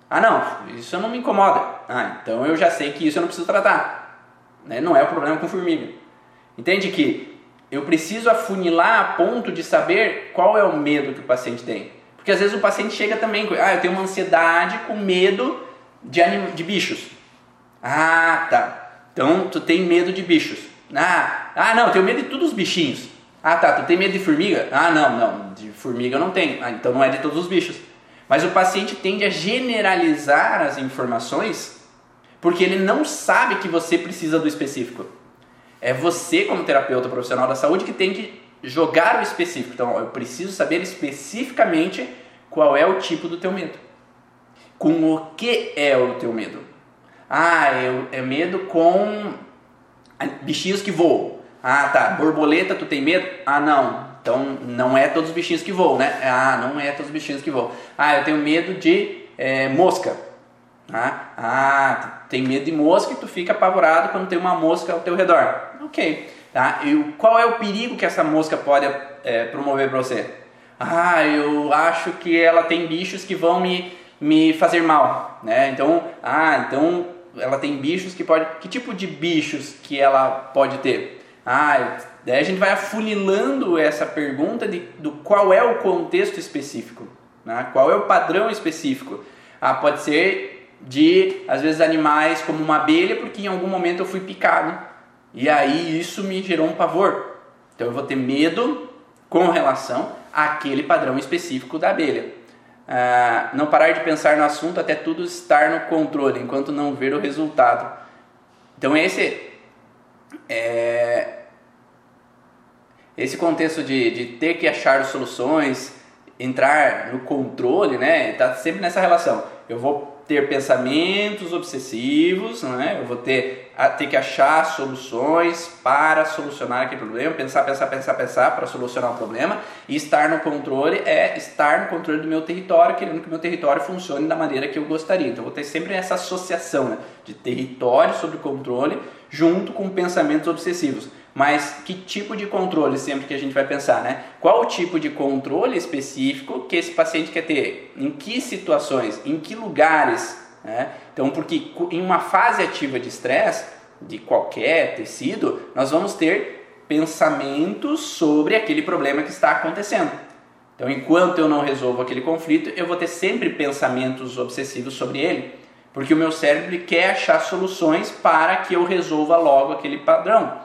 Ah, não, isso não me incomoda. Ah, então eu já sei que isso eu não preciso tratar. Né? Não é o problema com formiga. Entende que eu preciso afunilar a ponto de saber qual é o medo que o paciente tem. Porque às vezes o paciente chega também com, ah, eu tenho uma ansiedade com medo de, anim... de bichos. Ah, tá. Então tu tem medo de bichos. Ah, ah não, eu tenho medo de todos os bichinhos. Ah, tá, tu tem medo de formiga? Ah, não, não, de formiga eu não tenho. Ah, então não é de todos os bichos. Mas o paciente tende a generalizar as informações porque ele não sabe que você precisa do específico. É você, como terapeuta profissional da saúde, que tem que jogar o específico. Então, eu preciso saber especificamente qual é o tipo do teu medo. Com o que é o teu medo? Ah, eu, é medo com bichinhos que voam. Ah, tá. Borboleta, tu tem medo? Ah, não. Então não é todos os bichinhos que voam, né? Ah, não é todos os bichinhos que voam. Ah, eu tenho medo de é, mosca. Ah, ah, tem medo de mosca e tu fica apavorado quando tem uma mosca ao teu redor. Ok. Tá? E qual é o perigo que essa mosca pode é, promover para você? Ah, eu acho que ela tem bichos que vão me, me fazer mal, né? Então, ah, então ela tem bichos que pode. Que tipo de bichos que ela pode ter? Ah, daí a gente vai afunilando essa pergunta de, do qual é o contexto específico, né? qual é o padrão específico. Ah, pode ser de, às vezes, animais como uma abelha, porque em algum momento eu fui picado. E aí isso me gerou um pavor. Então eu vou ter medo com relação àquele padrão específico da abelha. Ah, não parar de pensar no assunto até tudo estar no controle, enquanto não ver o resultado. Então esse é, esse contexto de, de ter que achar soluções, entrar no controle, né? Tá sempre nessa relação. Eu vou ter pensamentos obsessivos, né? Eu vou ter, ter que achar soluções para solucionar aquele problema, pensar, pensar, pensar, pensar para solucionar o problema. E estar no controle é estar no controle do meu território, querendo que o meu território funcione da maneira que eu gostaria. Então eu vou ter sempre essa associação né? de território sobre controle junto com pensamentos obsessivos. Mas que tipo de controle sempre que a gente vai pensar, né? Qual o tipo de controle específico que esse paciente quer ter? Em que situações? Em que lugares? Né? Então, porque em uma fase ativa de estresse, de qualquer tecido, nós vamos ter pensamentos sobre aquele problema que está acontecendo. Então, enquanto eu não resolvo aquele conflito, eu vou ter sempre pensamentos obsessivos sobre ele. Porque o meu cérebro quer achar soluções para que eu resolva logo aquele padrão.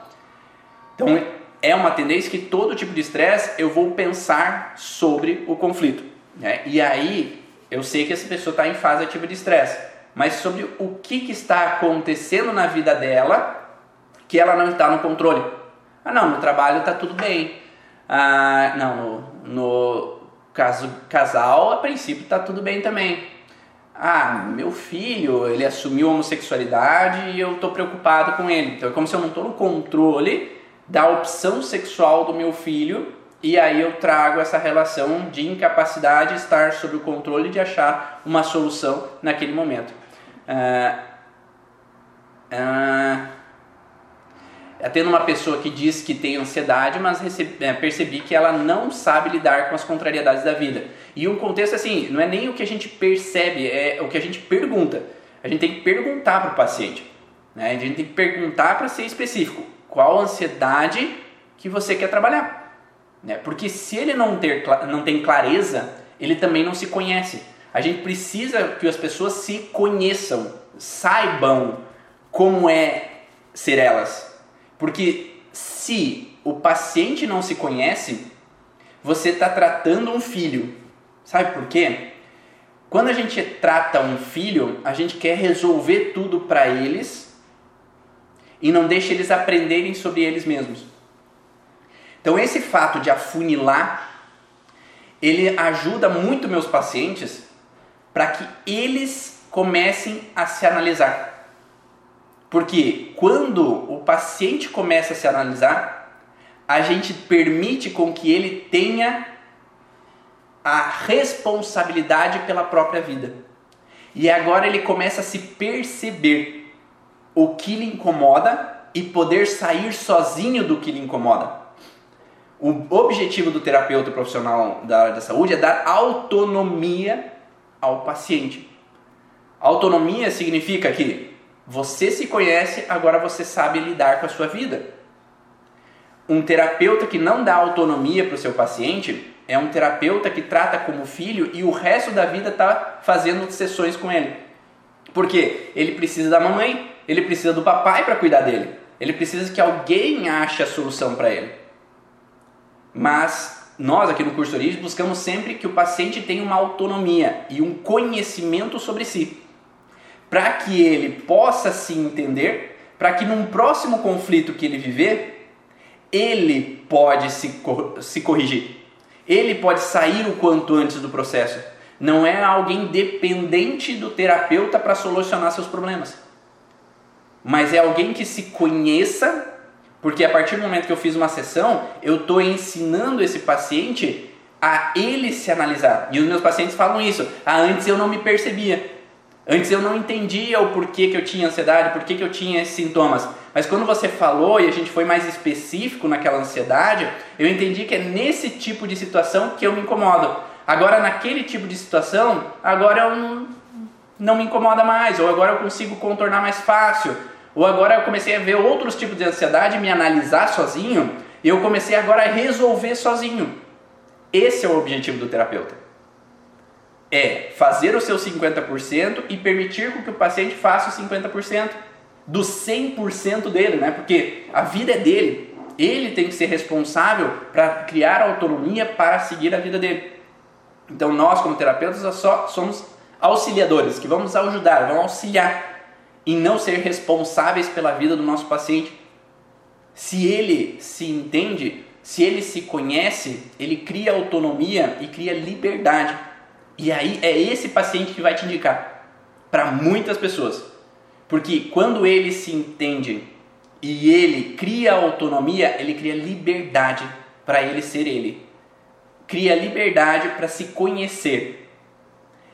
Então é uma tendência que todo tipo de estresse eu vou pensar sobre o conflito. Né? E aí eu sei que essa pessoa está em fase ativa de estresse, mas sobre o que, que está acontecendo na vida dela que ela não está no controle. Ah, não, no trabalho está tudo bem. Ah, não, no, no caso casal, a princípio está tudo bem também. Ah, meu filho, ele assumiu homossexualidade e eu estou preocupado com ele. Então é como se eu não estou no controle da opção sexual do meu filho e aí eu trago essa relação de incapacidade de estar sob o controle de achar uma solução naquele momento. Ah, ah, tendo uma pessoa que diz que tem ansiedade, mas recebi, é, percebi que ela não sabe lidar com as contrariedades da vida. E um contexto assim, não é nem o que a gente percebe, é o que a gente pergunta. A gente tem que perguntar para o paciente. Né? A gente tem que perguntar para ser específico. Qual ansiedade que você quer trabalhar? Né? Porque se ele não, ter, não tem clareza, ele também não se conhece. A gente precisa que as pessoas se conheçam, saibam como é ser elas porque se o paciente não se conhece, você está tratando um filho. Sabe por quê? Quando a gente trata um filho, a gente quer resolver tudo para eles e não deixa eles aprenderem sobre eles mesmos. Então esse fato de afunilar, ele ajuda muito meus pacientes para que eles comecem a se analisar. Porque quando o paciente começa a se analisar, a gente permite com que ele tenha a responsabilidade pela própria vida. E agora ele começa a se perceber o que lhe incomoda e poder sair sozinho do que lhe incomoda. O objetivo do terapeuta profissional da área da saúde é dar autonomia ao paciente. Autonomia significa que você se conhece, agora você sabe lidar com a sua vida. Um terapeuta que não dá autonomia para o seu paciente é um terapeuta que trata como filho e o resto da vida está fazendo sessões com ele. Porque ele precisa da mamãe, ele precisa do papai para cuidar dele, ele precisa que alguém ache a solução para ele. Mas nós aqui no curso Origem buscamos sempre que o paciente tenha uma autonomia e um conhecimento sobre si para que ele possa se entender, para que num próximo conflito que ele viver, ele pode se, se corrigir. Ele pode sair o quanto antes do processo. Não é alguém dependente do terapeuta para solucionar seus problemas. Mas é alguém que se conheça, porque a partir do momento que eu fiz uma sessão, eu estou ensinando esse paciente a ele se analisar. E os meus pacientes falam isso. Ah, antes eu não me percebia. Antes eu não entendia o porquê que eu tinha ansiedade, porquê que eu tinha esses sintomas. Mas quando você falou e a gente foi mais específico naquela ansiedade, eu entendi que é nesse tipo de situação que eu me incomodo. Agora, naquele tipo de situação, agora eu não, não me incomoda mais, ou agora eu consigo contornar mais fácil, ou agora eu comecei a ver outros tipos de ansiedade, me analisar sozinho, e eu comecei agora a resolver sozinho. Esse é o objetivo do terapeuta é fazer o seu 50% e permitir que o paciente faça o 50% do 100% dele, né? Porque a vida é dele. Ele tem que ser responsável para criar autonomia para seguir a vida dele. Então nós como terapeutas só somos auxiliadores que vamos ajudar, vamos auxiliar em não ser responsáveis pela vida do nosso paciente. Se ele se entende, se ele se conhece, ele cria autonomia e cria liberdade e aí é esse paciente que vai te indicar para muitas pessoas. Porque quando ele se entende e ele cria autonomia, ele cria liberdade para ele ser ele. Cria liberdade para se conhecer.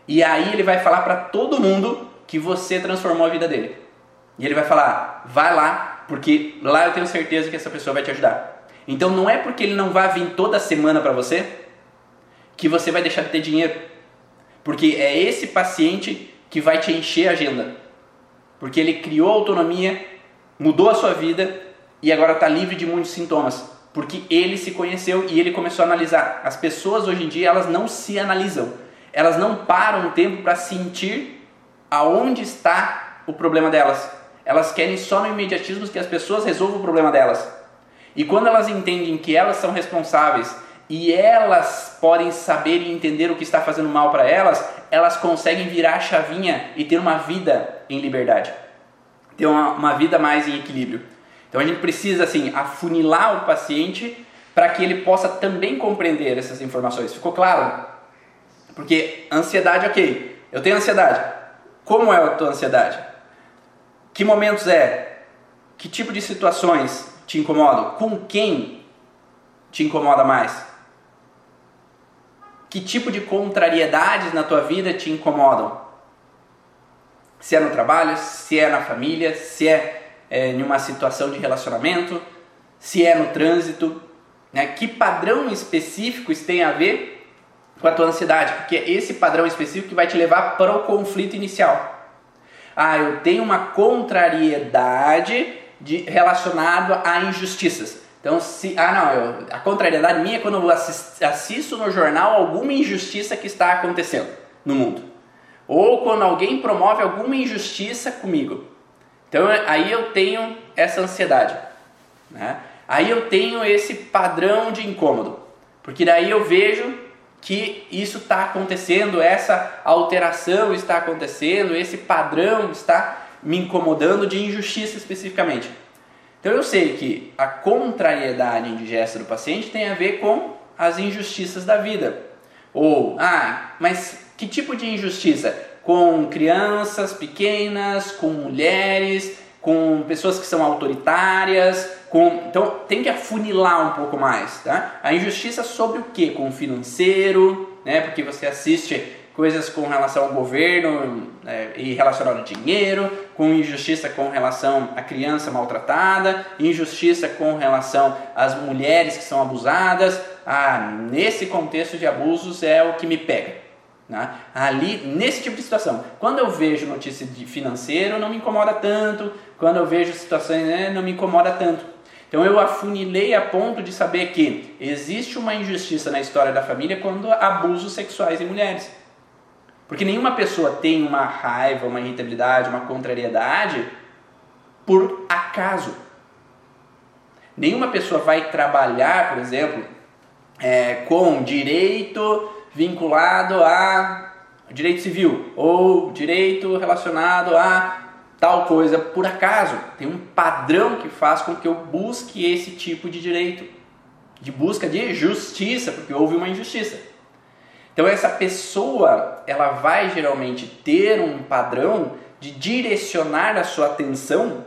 E aí ele vai falar para todo mundo que você transformou a vida dele. E ele vai falar: vai lá, porque lá eu tenho certeza que essa pessoa vai te ajudar. Então não é porque ele não vai vir toda semana para você que você vai deixar de ter dinheiro. Porque é esse paciente que vai te encher a agenda. Porque ele criou autonomia, mudou a sua vida e agora está livre de muitos sintomas. Porque ele se conheceu e ele começou a analisar. As pessoas hoje em dia elas não se analisam. Elas não param um tempo para sentir aonde está o problema delas. Elas querem só no imediatismo que as pessoas resolvam o problema delas. E quando elas entendem que elas são responsáveis e elas podem saber e entender o que está fazendo mal para elas, elas conseguem virar a chavinha e ter uma vida em liberdade, ter uma, uma vida mais em equilíbrio. Então a gente precisa assim afunilar o paciente para que ele possa também compreender essas informações. Ficou claro? Porque ansiedade, ok, eu tenho ansiedade. Como é a tua ansiedade? Que momentos é? Que tipo de situações te incomodam? Com quem te incomoda mais? Que tipo de contrariedades na tua vida te incomodam? Se é no trabalho, se é na família, se é, é em uma situação de relacionamento, se é no trânsito, né? Que padrão específico isso tem a ver com a tua ansiedade? Porque é esse padrão específico que vai te levar para o conflito inicial. Ah, eu tenho uma contrariedade de, relacionado a injustiças. Então, se. Ah, não, eu, a contrariedade minha é quando eu assist, assisto no jornal alguma injustiça que está acontecendo no mundo. Ou quando alguém promove alguma injustiça comigo. Então, aí eu tenho essa ansiedade. Né? Aí eu tenho esse padrão de incômodo. Porque daí eu vejo que isso está acontecendo, essa alteração está acontecendo, esse padrão está me incomodando de injustiça especificamente. Então eu sei que a contrariedade indigesta do paciente tem a ver com as injustiças da vida. Ou, ah, mas que tipo de injustiça? Com crianças pequenas, com mulheres, com pessoas que são autoritárias, com... então tem que afunilar um pouco mais, tá? A injustiça sobre o que? Com o financeiro, né? Porque você assiste coisas com relação ao governo é, e relacionado ao dinheiro, com injustiça com relação à criança maltratada, injustiça com relação às mulheres que são abusadas. Ah, nesse contexto de abusos é o que me pega. Né? Ali, nesse tipo de situação. Quando eu vejo notícia de financeiro, não me incomoda tanto. Quando eu vejo situações, né, não me incomoda tanto. Então eu afunilei a ponto de saber que existe uma injustiça na história da família quando abusos sexuais em mulheres. Porque nenhuma pessoa tem uma raiva, uma irritabilidade, uma contrariedade por acaso. Nenhuma pessoa vai trabalhar, por exemplo, é, com direito vinculado a direito civil ou direito relacionado a tal coisa por acaso. Tem um padrão que faz com que eu busque esse tipo de direito, de busca de justiça, porque houve uma injustiça. Então essa pessoa, ela vai geralmente ter um padrão de direcionar a sua atenção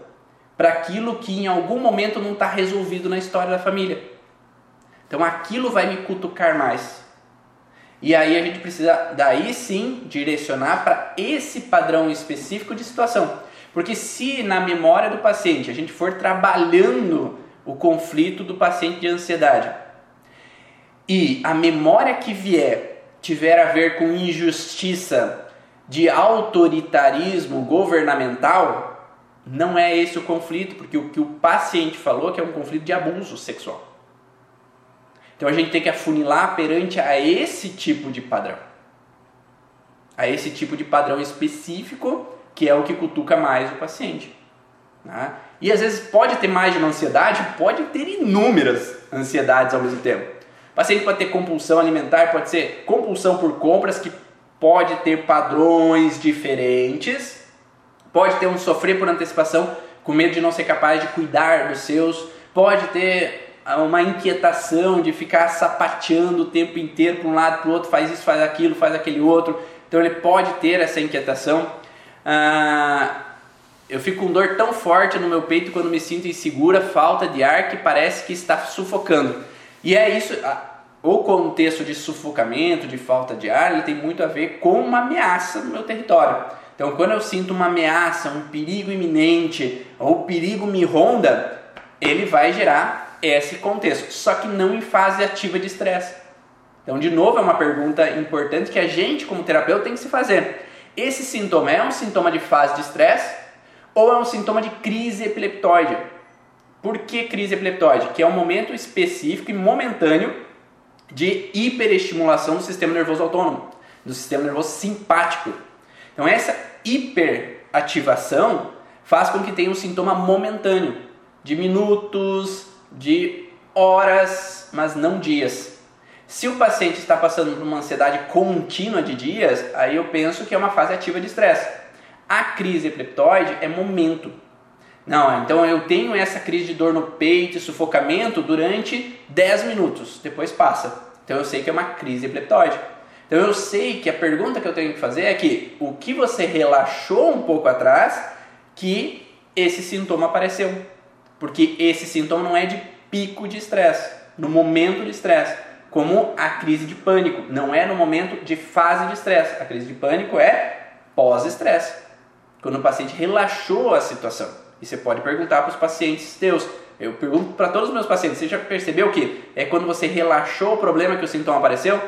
para aquilo que em algum momento não está resolvido na história da família. Então aquilo vai me cutucar mais. E aí a gente precisa daí sim direcionar para esse padrão específico de situação. Porque se na memória do paciente a gente for trabalhando o conflito do paciente de ansiedade e a memória que vier tiver a ver com injustiça de autoritarismo governamental, não é esse o conflito, porque o que o paciente falou que é um conflito de abuso sexual. Então a gente tem que afunilar perante a esse tipo de padrão. A esse tipo de padrão específico, que é o que cutuca mais o paciente. Né? E às vezes pode ter mais de uma ansiedade, pode ter inúmeras ansiedades ao mesmo tempo paciente pode ter compulsão alimentar, pode ser compulsão por compras, que pode ter padrões diferentes, pode ter um sofrer por antecipação, com medo de não ser capaz de cuidar dos seus, pode ter uma inquietação de ficar sapateando o tempo inteiro para um lado para o outro, faz isso, faz aquilo, faz aquele outro. Então ele pode ter essa inquietação. Ah, eu fico com dor tão forte no meu peito quando me sinto insegura, falta de ar que parece que está sufocando. E é isso, o contexto de sufocamento, de falta de ar, ele tem muito a ver com uma ameaça no meu território. Então, quando eu sinto uma ameaça, um perigo iminente, ou o perigo me ronda, ele vai gerar esse contexto, só que não em fase ativa de estresse. Então, de novo, é uma pergunta importante que a gente, como terapeuta, tem que se fazer. Esse sintoma é um sintoma de fase de estresse ou é um sintoma de crise epileptóide? Por que crise epileptóide? Que é um momento específico e momentâneo de hiperestimulação do sistema nervoso autônomo, do sistema nervoso simpático. Então essa hiperativação faz com que tenha um sintoma momentâneo, de minutos, de horas, mas não dias. Se o paciente está passando por uma ansiedade contínua de dias, aí eu penso que é uma fase ativa de estresse. A crise epileptoide é momento. Não, então eu tenho essa crise de dor no peito e sufocamento durante 10 minutos, depois passa. Então eu sei que é uma crise epileptoide. Então eu sei que a pergunta que eu tenho que fazer é que o que você relaxou um pouco atrás que esse sintoma apareceu. Porque esse sintoma não é de pico de estresse, no momento de estresse, como a crise de pânico, não é no momento de fase de estresse. A crise de pânico é pós-estresse, quando o paciente relaxou a situação. E você pode perguntar para os pacientes teus. Eu pergunto para todos os meus pacientes: você já percebeu que é quando você relaxou o problema que o sintoma apareceu?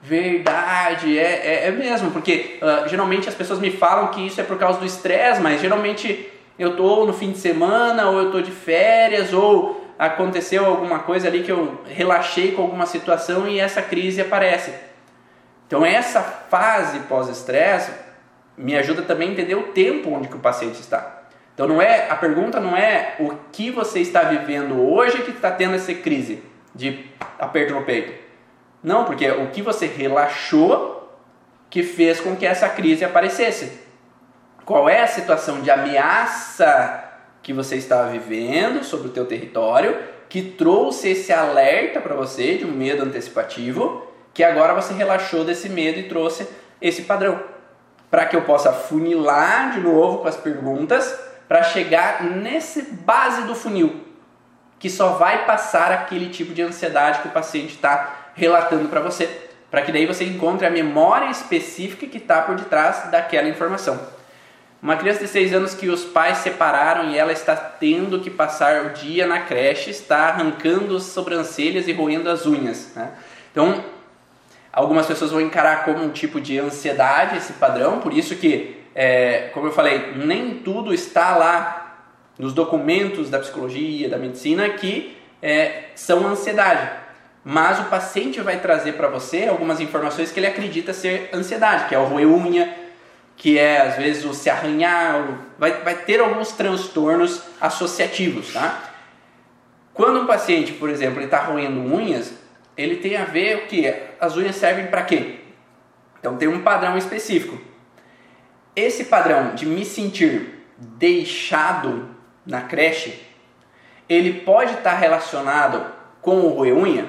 Verdade, é, é, é mesmo, porque uh, geralmente as pessoas me falam que isso é por causa do estresse, mas geralmente eu estou no fim de semana, ou eu estou de férias, ou aconteceu alguma coisa ali que eu relaxei com alguma situação e essa crise aparece. Então essa fase pós-estresse me ajuda também a entender o tempo onde que o paciente está. Então não é a pergunta não é o que você está vivendo hoje que está tendo essa crise de aperto no peito. Não, porque é o que você relaxou que fez com que essa crise aparecesse. Qual é a situação de ameaça que você estava vivendo sobre o teu território que trouxe esse alerta para você de um medo antecipativo que agora você relaxou desse medo e trouxe esse padrão para que eu possa funilar de novo com as perguntas para chegar nesse base do funil, que só vai passar aquele tipo de ansiedade que o paciente está relatando para você, para que daí você encontre a memória específica que está por detrás daquela informação. Uma criança de 6 anos que os pais separaram e ela está tendo que passar o dia na creche, está arrancando as sobrancelhas e roendo as unhas. Né? Então, algumas pessoas vão encarar como um tipo de ansiedade esse padrão, por isso que é, como eu falei, nem tudo está lá nos documentos da psicologia, da medicina que é, são ansiedade. Mas o paciente vai trazer para você algumas informações que ele acredita ser ansiedade, que é o roer unha, que é às vezes o se arranhar, vai, vai ter alguns transtornos associativos, tá? Quando um paciente, por exemplo, está roendo unhas, ele tem a ver o que? As unhas servem para quê? Então tem um padrão específico. Esse padrão de me sentir deixado na creche, ele pode estar relacionado com o roer unha?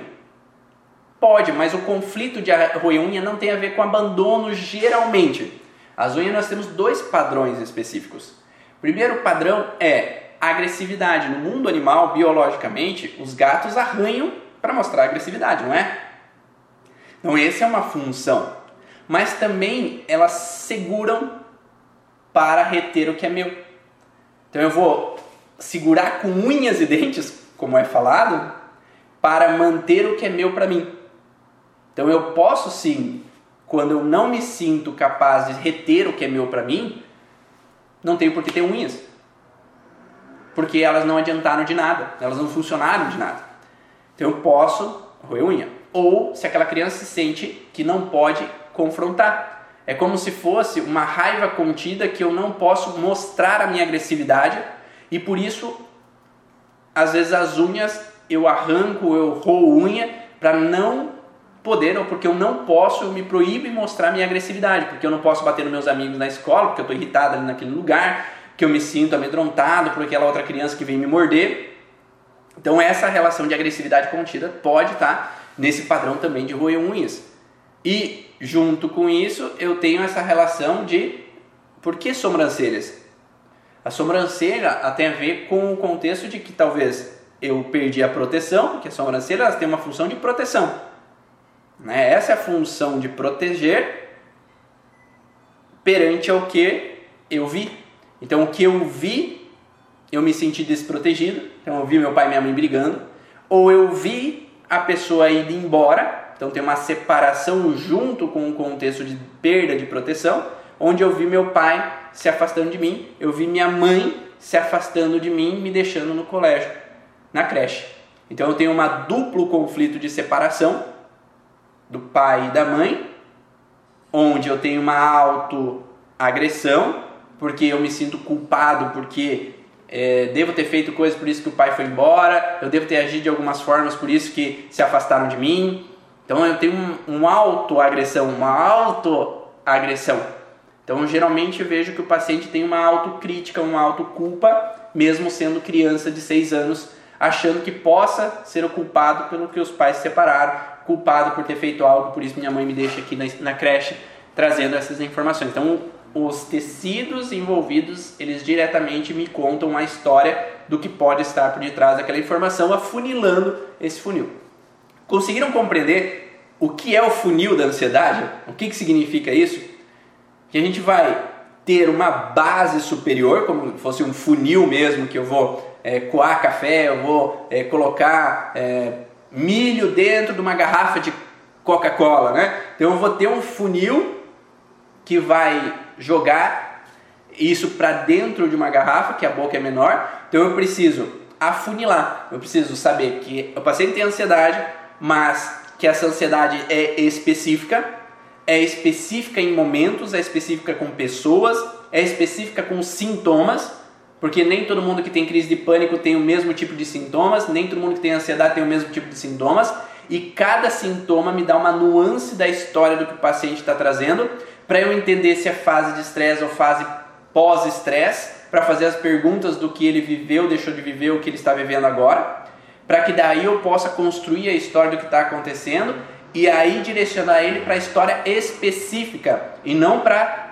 Pode, mas o conflito de roer unha não tem a ver com abandono geralmente. As unhas nós temos dois padrões específicos. O primeiro padrão é agressividade. No mundo animal, biologicamente, os gatos arranham para mostrar agressividade, não é? Então, essa é uma função. Mas também elas seguram para reter o que é meu. Então eu vou segurar com unhas e dentes, como é falado, para manter o que é meu para mim. Então eu posso sim, quando eu não me sinto capaz de reter o que é meu para mim, não tenho por que ter unhas. Porque elas não adiantaram de nada, elas não funcionaram de nada. Então eu posso roer unha. Ou se aquela criança se sente que não pode confrontar. É como se fosse uma raiva contida que eu não posso mostrar a minha agressividade e por isso, às vezes, as unhas eu arranco, eu roo unha para não poder, ou porque eu não posso, eu me proíbo de mostrar minha agressividade, porque eu não posso bater nos meus amigos na escola, porque eu estou irritado ali naquele lugar, que eu me sinto amedrontado por aquela outra criança que vem me morder. Então essa relação de agressividade contida pode estar tá nesse padrão também de roer unhas. E junto com isso, eu tenho essa relação de por que sobrancelhas? A sobrancelha tem a ver com o contexto de que talvez eu perdi a proteção, porque as sobrancelhas têm uma função de proteção. Né? Essa é a função de proteger perante ao que eu vi. Então, o que eu vi, eu me senti desprotegido. Então, eu vi meu pai e minha mãe brigando. Ou eu vi a pessoa indo embora então tem uma separação junto com o contexto de perda de proteção, onde eu vi meu pai se afastando de mim, eu vi minha mãe se afastando de mim, me deixando no colégio, na creche. Então eu tenho uma duplo conflito de separação do pai e da mãe, onde eu tenho uma autoagressão porque eu me sinto culpado, porque é, devo ter feito coisas por isso que o pai foi embora, eu devo ter agido de algumas formas por isso que se afastaram de mim. Então eu tenho um, um auto-agressão, uma auto-agressão. Então geralmente eu vejo que o paciente tem uma autocrítica, uma autoculpa, mesmo sendo criança de 6 anos, achando que possa ser o culpado pelo que os pais se separaram, culpado por ter feito algo, por isso minha mãe me deixa aqui na, na creche trazendo essas informações. Então os tecidos envolvidos, eles diretamente me contam a história do que pode estar por detrás daquela informação, afunilando esse funil. Conseguiram compreender o que é o funil da ansiedade? O que, que significa isso? Que a gente vai ter uma base superior, como se fosse um funil mesmo, que eu vou é, coar café, eu vou é, colocar é, milho dentro de uma garrafa de Coca-Cola, né? Então eu vou ter um funil que vai jogar isso para dentro de uma garrafa, que a boca é menor. Então eu preciso afunilar. Eu preciso saber que o paciente tem ansiedade, mas que essa ansiedade é específica, é específica em momentos, é específica com pessoas, é específica com sintomas, porque nem todo mundo que tem crise de pânico tem o mesmo tipo de sintomas, nem todo mundo que tem ansiedade tem o mesmo tipo de sintomas, e cada sintoma me dá uma nuance da história do que o paciente está trazendo, para eu entender se é fase de estresse ou fase pós-estresse, para fazer as perguntas do que ele viveu, deixou de viver, o que ele está vivendo agora, para que daí eu possa construir a história do que está acontecendo e aí direcionar ele para a história específica e não para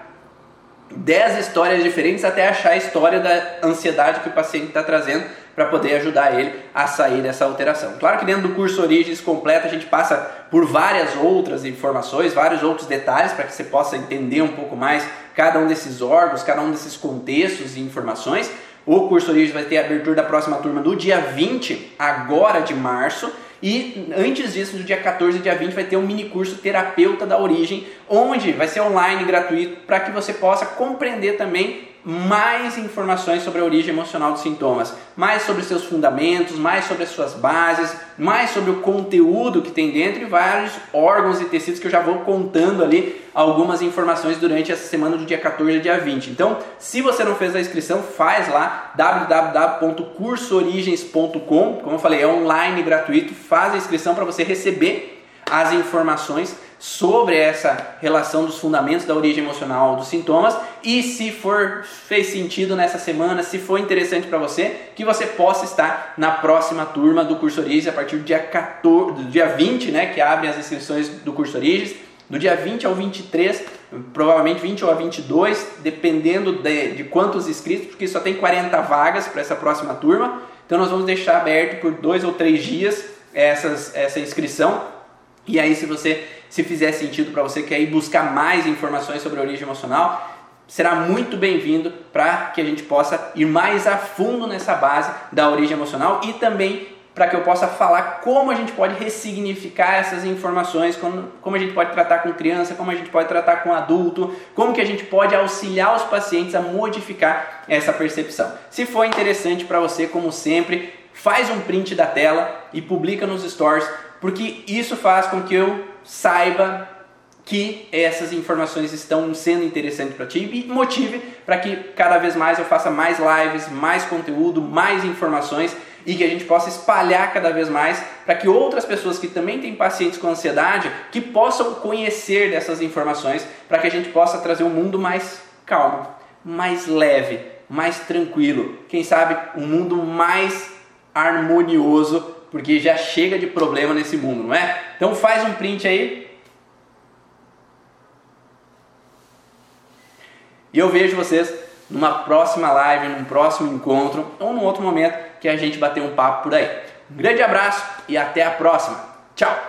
10 histórias diferentes até achar a história da ansiedade que o paciente está trazendo para poder ajudar ele a sair dessa alteração. Claro que dentro do curso Origens completo a gente passa por várias outras informações, vários outros detalhes para que você possa entender um pouco mais cada um desses órgãos, cada um desses contextos e informações. O curso Origens vai ter a abertura da próxima turma no dia 20, agora de março. E antes disso, no dia 14 e dia 20, vai ter um mini curso Terapeuta da Origem, onde vai ser online, gratuito, para que você possa compreender também mais informações sobre a origem emocional dos sintomas, mais sobre seus fundamentos, mais sobre as suas bases, mais sobre o conteúdo que tem dentro e vários órgãos e tecidos que eu já vou contando ali algumas informações durante essa semana do dia 14 e dia 20. Então, se você não fez a inscrição, faz lá www.cursoorigens.com, como eu falei, é online gratuito, faz a inscrição para você receber as informações sobre essa relação dos fundamentos da origem emocional dos sintomas e se for fez sentido nessa semana, se for interessante para você, que você possa estar na próxima turma do curso Origens a partir do dia 14, do dia 20, né, que abrem as inscrições do curso Origens, do dia 20 ao 23, provavelmente 20 ou a 22, dependendo de, de quantos inscritos, porque só tem 40 vagas para essa próxima turma. Então nós vamos deixar aberto por dois ou três dias essas, essa inscrição. E aí, se você se fizer sentido para você, quer ir buscar mais informações sobre a origem emocional, será muito bem-vindo para que a gente possa ir mais a fundo nessa base da origem emocional e também para que eu possa falar como a gente pode ressignificar essas informações, como, como a gente pode tratar com criança, como a gente pode tratar com adulto, como que a gente pode auxiliar os pacientes a modificar essa percepção. Se for interessante para você, como sempre, faz um print da tela e publica nos stories, porque isso faz com que eu saiba que essas informações estão sendo interessantes para ti e motive para que cada vez mais eu faça mais lives, mais conteúdo, mais informações e que a gente possa espalhar cada vez mais para que outras pessoas que também têm pacientes com ansiedade que possam conhecer dessas informações para que a gente possa trazer um mundo mais calmo, mais leve, mais tranquilo, quem sabe um mundo mais harmonioso porque já chega de problema nesse mundo, não é? Então faz um print aí. E eu vejo vocês numa próxima live, num próximo encontro ou num outro momento que a gente bater um papo por aí. Um grande abraço e até a próxima. Tchau!